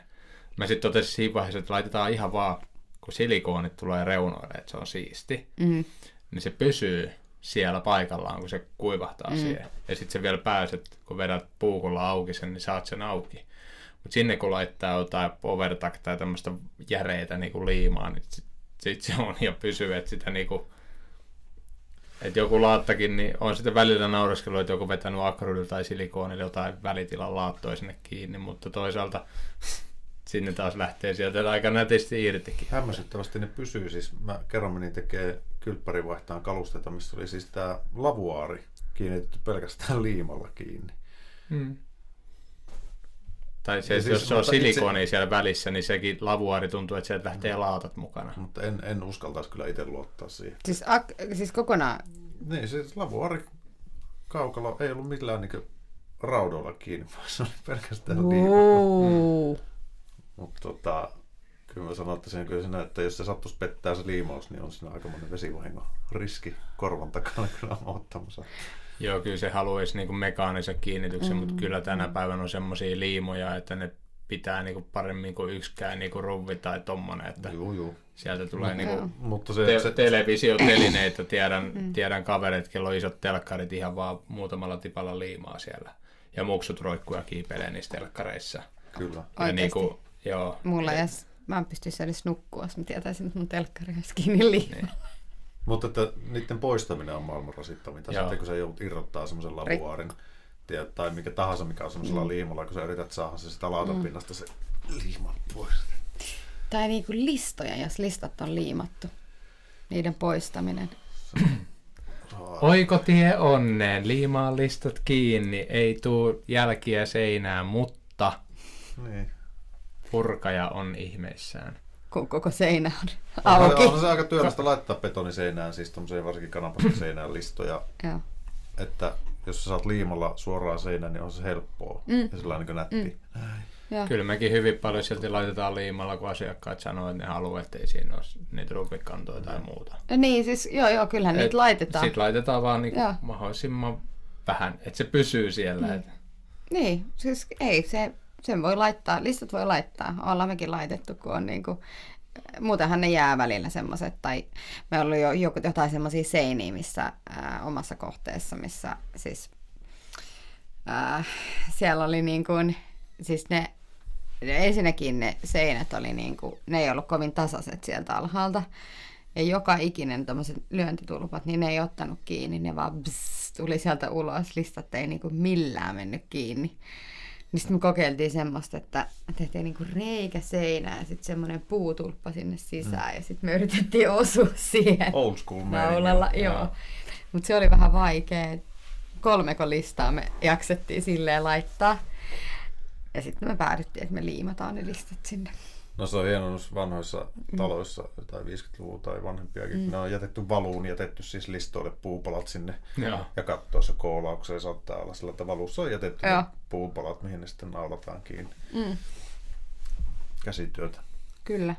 Mä sitten totesin siinä vaiheessa, että laitetaan ihan vaan, kun silikoonit tulee reunoille, että se on siisti, Mm. Niin se pysyy siellä paikallaan, kun se kuivahtaa mm. siihen. Ja sitten se vielä pääset, kun vedät puukulla auki sen, niin saat sen auki. Mutta sinne kun laittaa jotain overtack tai tämmöistä järeitä niin kuin liimaa, niin sitten sit se on ja pysyy, että sitä niinku, että joku laattakin, niin on sitten välillä naureskellut, että joku vetänyt akrylillä tai silikoonilla jotain välitilan laattoa sinne kiinni, mutta toisaalta sinne taas lähtee sieltä aika nätisti irtikin. Hämmästyttävästi ne pysyy. Siis mä kerran menin tekee kylppärivaihtaan kalusteita, missä oli siis tämä lavuaari kiinnitetty pelkästään liimalla kiinni. Hmm. Tai se, siis, jos se on mutta itse- siellä välissä, niin sekin lavuaari tuntuu, että sieltä lähtee laatat mukana. Mutta en, en uskaltaisi kyllä itse luottaa siihen. Siis, ak- siis kokonaan, Niin, siis lavuaari kaukalo ei ollut millään niin raudoilla kiinni, vaan se oli pelkästään liimalla. Uuu. Mutta tota, kyllä mä sanon, että, sen, kyllä siinä, että jos se sattuisi pettää se liimaus, niin on siinä aikamoinen vesivahingon riski korvan takana kyllä ottamassa. Joo, kyllä se haluaisi niinku mekaanisen kiinnityksen, mm. mutta kyllä tänä päivänä on semmoisia liimoja, että ne pitää niinku paremmin kuin yksikään niinku ruvi tai tommonen, että Juu, juu. sieltä tulee niinku Mutta se, te- se, televisiotelineitä, tiedän, tiedän kaverit, kello on isot telkkarit ihan vaan muutamalla tipalla liimaa siellä. Ja muksut roikkuu ja kiipeilee niissä telkkareissa. kyllä. Ja Oikeesti? niinku, joo, Mulla ei edes, mä en pystyisi edes nukkua, jos mä tietäisin, että mun telkkari olisi kiinni. Niin. Mutta että niiden poistaminen on maailman rasittavinta. Joo. Sitten kun sä joudut irrottaa semmoisen lavuaarin tiedät, tai mikä tahansa, mikä on semmoisella mm. liimalla, kun sä yrität saada se sitä lautapinnasta se liima pois. Tai niinku listoja, jos listat on liimattu. Niiden poistaminen. Oikotie onneen, liimaa listat kiinni, ei tuu jälkiä seinään, mutta Niin. Purkaja on ihmeissään. Kun koko seinä on Auki. auki. On se aika työlästä laittaa betoniseinään, siis tommoseen varsinkin kanapasta seinään listoja, Joo. että jos sä saat liimalla suoraan seinään, niin on se helppoa mm. ja sellainen niin nätti. Mm. Joo. Kyllä mekin hyvin paljon silti laitetaan liimalla, kun asiakkaat sanoo, että ne haluaa, että ei siinä ole niitä ruuvikantoja tai muuta. Niin, siis joo, joo, kyllähän niitä laitetaan. Sitten laitetaan vaan niin mahdollisimman vähän, että se pysyy siellä. Mm. Niin, siis ei, se, sen voi laittaa, listat voi laittaa. Ollaan mekin laitettu, kun on niinku, muutenhan ne jää välillä semmoiset, tai me ollut jo joku, jotain semmoisia seiniä, missä ää, omassa kohteessa, missä siis ää, siellä oli niin kuin, siis ne, ensinnäkin ne seinät oli niin kuin, ne ei ollut kovin tasaiset sieltä alhaalta. Ja joka ikinen tämmöiset lyöntitulpat, niin ne ei ottanut kiinni, ne vaan bzz, tuli sieltä ulos, listat ei niinku millään mennyt kiinni. Niin sitten me kokeiltiin semmoista, että tehtiin niinku reikä seinään ja sitten semmoinen puutulppa sinne sisään ja sitten me yritettiin osua siihen Old school naulalla. meininki. Joo. Mutta se oli vähän vaikea. Kolmeko listaa me jaksettiin silleen laittaa. Ja sitten me päädyttiin, että me liimataan ne listat sinne. No se on hieno noissa vanhoissa taloissa, tai 50-luvun tai vanhempiakin. Mm. Ne on jätetty valuun, jätetty siis listoille puupalat sinne. Joo. Ja kattoissa koolaukseen saattaa olla sillä, että valussa on jätetty ne puupalat, mihin ne sitten naulataan kiinni. Mm. Käsityötä. Kyllä.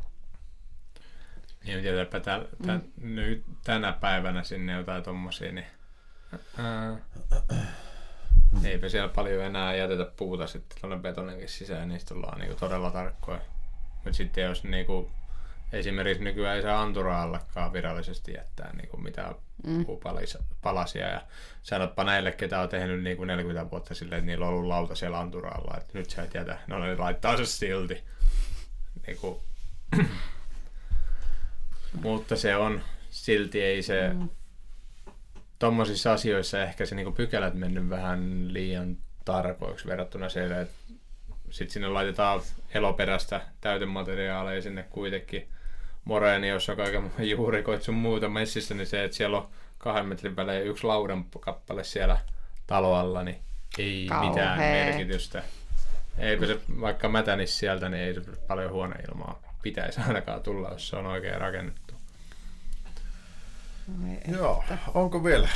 Niin tietääpä tä, tä, Mm. nyt tänä päivänä sinne jotain tommosia, niin ää, eipä siellä paljon enää jätetä puuta sitten tuonne betoninkin sisään, niistä ollaan niinku todella tarkkoja. Mutta sitten jos niinku, esimerkiksi nykyään ei saa anturaallekaan virallisesti jättää niinku mitään mm. puupalasia. Ja sanotpa näille, ketä on tehnyt niinku 40 vuotta silleen, että niillä on ollut lauta siellä anturaalla, että nyt sä et jätä. No ne laittaa se silti. Niinku, mutta se on, silti ei se, mm. tommosissa asioissa ehkä se niinku pykälät mennyt vähän liian tarkoiksi verrattuna siihen, että sitten sinne laitetaan eloperäistä täytemateriaalia sinne kuitenkin moreeni, jossa on kaiken juurikoit sun muuta messissä, niin se, että siellä on kahden metrin välein yksi laudan kappale siellä taloalla, niin ei Kauhea. mitään merkitystä. Eipä se, vaikka mätänis sieltä, niin ei se paljon huoneilmaa pitäisi ainakaan tulla, jos se on oikein rakennettu. Oi, Joo, onko vielä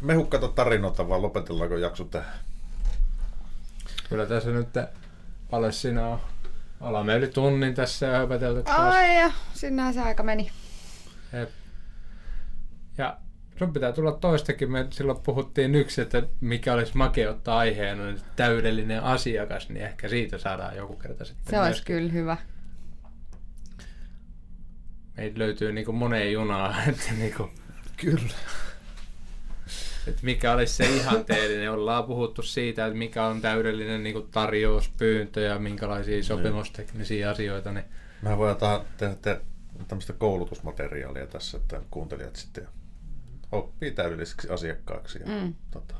mehukkaita tarinoita vai lopetellaanko jakso tähän? Kyllä tässä nyt paljon siinä on. Ollaan me yli tunnin tässä ja höpötelty taas. Ai ja, sinne se aika meni. Jep. Ja sun pitää tulla toistakin. Me silloin puhuttiin yksi, että mikä olisi makea ottaa aiheena niin täydellinen asiakas, niin ehkä siitä saadaan joku kerta sitten Se olisi kyllä hyvä. Meitä löytyy niinku moneen junaan, että, niinku, Kyllä. Että mikä olisi se ihanteellinen. Ollaan puhuttu siitä, että mikä on täydellinen niinku tarjouspyyntö ja minkälaisia sopimusteknisiä asioita. Niin Mä voin tähän tehdä te, tämmöistä koulutusmateriaalia tässä, että kuuntelijat sitten oppii täydelliseksi asiakkaaksi. Ja, Mm. tota,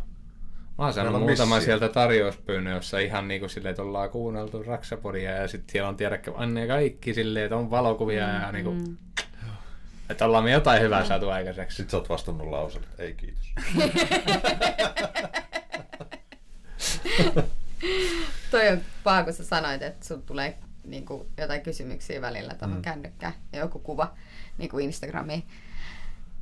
Mä oon saanut muutaman missio. sieltä tarjouspyynnön, jossa ihan niinku silleen, että ollaan kuunneltu Raksapodia ja sitten siellä on tiedäkö Anne kaikki silleen, että on valokuvia ja niinku, Mm. Että ollaan me jotain hyvää saatu aikaiseksi. Sitten sä oot vastannut lauselle, ei kiitos. Toi on paha, kun sä sanoit, että sun tulee niin kuin, jotain kysymyksiä välillä tuohon mm. kännykkään ja joku kuva niin kuin Instagramiin,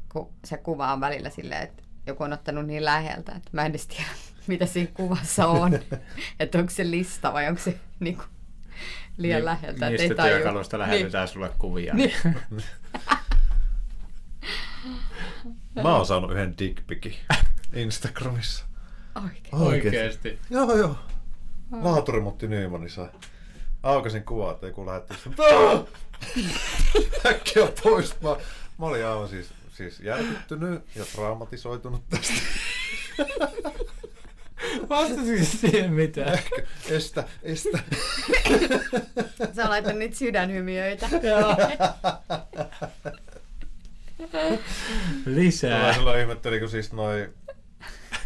kun se kuva on välillä silleen, että joku on ottanut niin läheltä, että mä en edes tiedä, mitä siinä kuvassa on. että onko se lista vai onko se niin kuin, liian Niin, läheltä, Mistä ei työkalusta lähetetään sulle kuvia. Niin. Mä oon saanut yhden dickpikin Instagramissa. Oikein. Oikeesti. Joo, joo. Laaturimutti Nyymani sai. Aukasin kuvaa, että joku lähetti sen. Äkkiä pois. Mä, mä olin aivan siis, siis järkyttynyt ja traumatisoitunut tästä. Vastasitko siihen mitään? Estä, estä. Sä laittanut niitä sydänhymiöitä. Joo. Lisää. Mä silloin ihmettelin, kun siis noi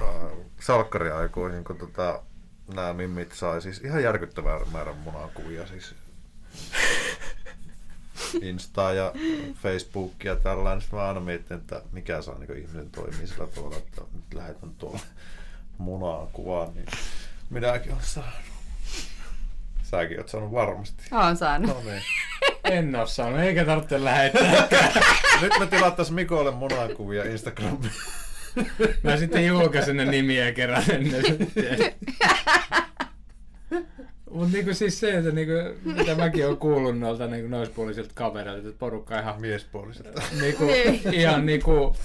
äh, salkkariaikoihin, kun tota, nämä mimmit sai siis ihan järkyttävää määrän munakuvia siis Insta ja Facebook ja tällainen. Sitten mä aina mietin, että mikä saa niin ihmisen toimii sillä tavalla, että nyt lähetän tuolla munaa kuvaan, niin minäkin olen saanut. Säkin oot saanut varmasti. Oon saanut. No niin. En oo saanut, eikä tarvitse lähettää. Nyt me tilattais Mikolle munakuvia Instagramiin. Mä sitten julkaisen ne nimiä kerran ennen. Mutta niinku siis se, että niinku, mitä mäkin oon kuullut noilta niinku naispuolisilta kavereilta, että porukka ihan, Miespuoliset. niinku, Niin. ihan niinku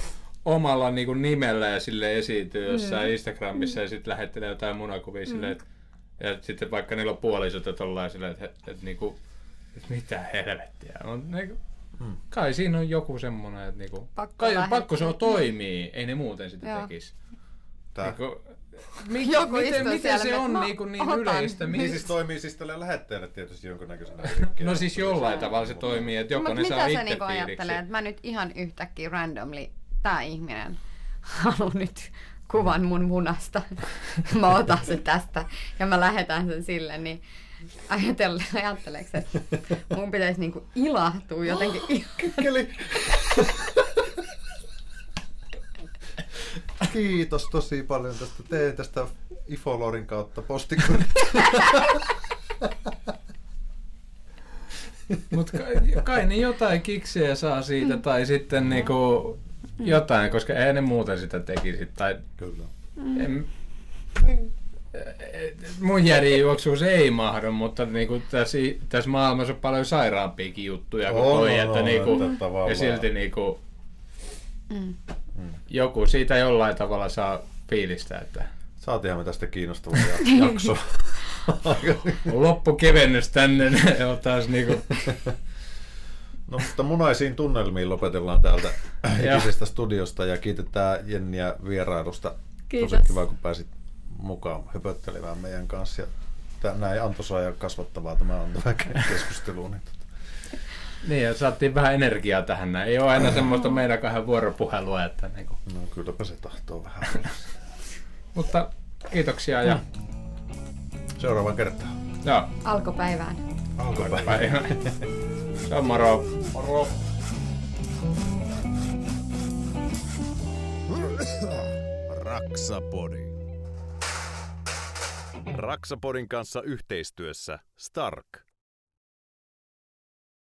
omalla niinku nimellä ja sille esiintyy jossain Instagramissa ja sitten lähettelee jotain munakuvia silleen, että ja sitten vaikka niillä on puolisot ja tollain silleen, että, että, että niinku, että mitä helvettiä. On, niinku, Hmm. kai siinä on joku semmonen, että niinku, Pakko kai, pakko se on toimii, ei ne muuten sitä Joo. tekisi. Tää. Niinku, mi, Joku miten, miten se on mä niinku niin otan. yleistä? Niin siis toimii siis tälle lähettäjälle tietysti jonkunnäköisenä. no siis jollain tavalla se toimii, että Mutta jokainen saa mitä itse sä niinku ajattelee, että mä nyt ihan yhtäkkiä randomly, tää ihminen haluaa nyt kuvan mun munasta. Mä otan sen tästä ja mä lähetän sen sille, niin ajatelle, ajatteleeko, että mun pitäisi niinku ilahtua jotenkin. Kikkeli. Kiitos tosi paljon tästä. Teen tästä Ifolorin kautta postikorin. Mutta kai, kai ne jotain kiksejä saa siitä, tai sitten niinku jotain, koska ei ne muuten sitä tekisi. Tai Kyllä. en, mun järjenjuoksuus ei mahdu, mutta niinku tässä, tässä maailmassa on paljon sairaampiakin juttuja kuin On, toi, on, että on, niinku, tavallaan- ja silti niinku, Mm. joku siitä jollain tavalla saa fiilistä, että Saatiinhan me tästä kiinnostavaa jaksoa. loppukevennys tänne on taas niinku, No mutta munaisiin tunnelmiin lopetellaan täältä ikisestä studiosta ja kiitetään Jenniä vierailusta. Kiitos. Tosi kiva, kun pääsit mukaan höpöttelemään meidän kanssa. Ja näin antoisaa ja kasvattavaa tämä on tämä keskustelu. Niin tota. niin ja saatiin vähän energiaa tähän näin. Ei ole aina semmoista meidän kahden vuoropuhelua, että niinku. No kylläpä se tahtoo vähän. Mutta kiitoksia ja Seuraavaan kertaan. joo, Alkopäivään. Alkupäivä. päivä. On moro. Moro. Raksapodi. Raksapodin kanssa yhteistyössä Stark.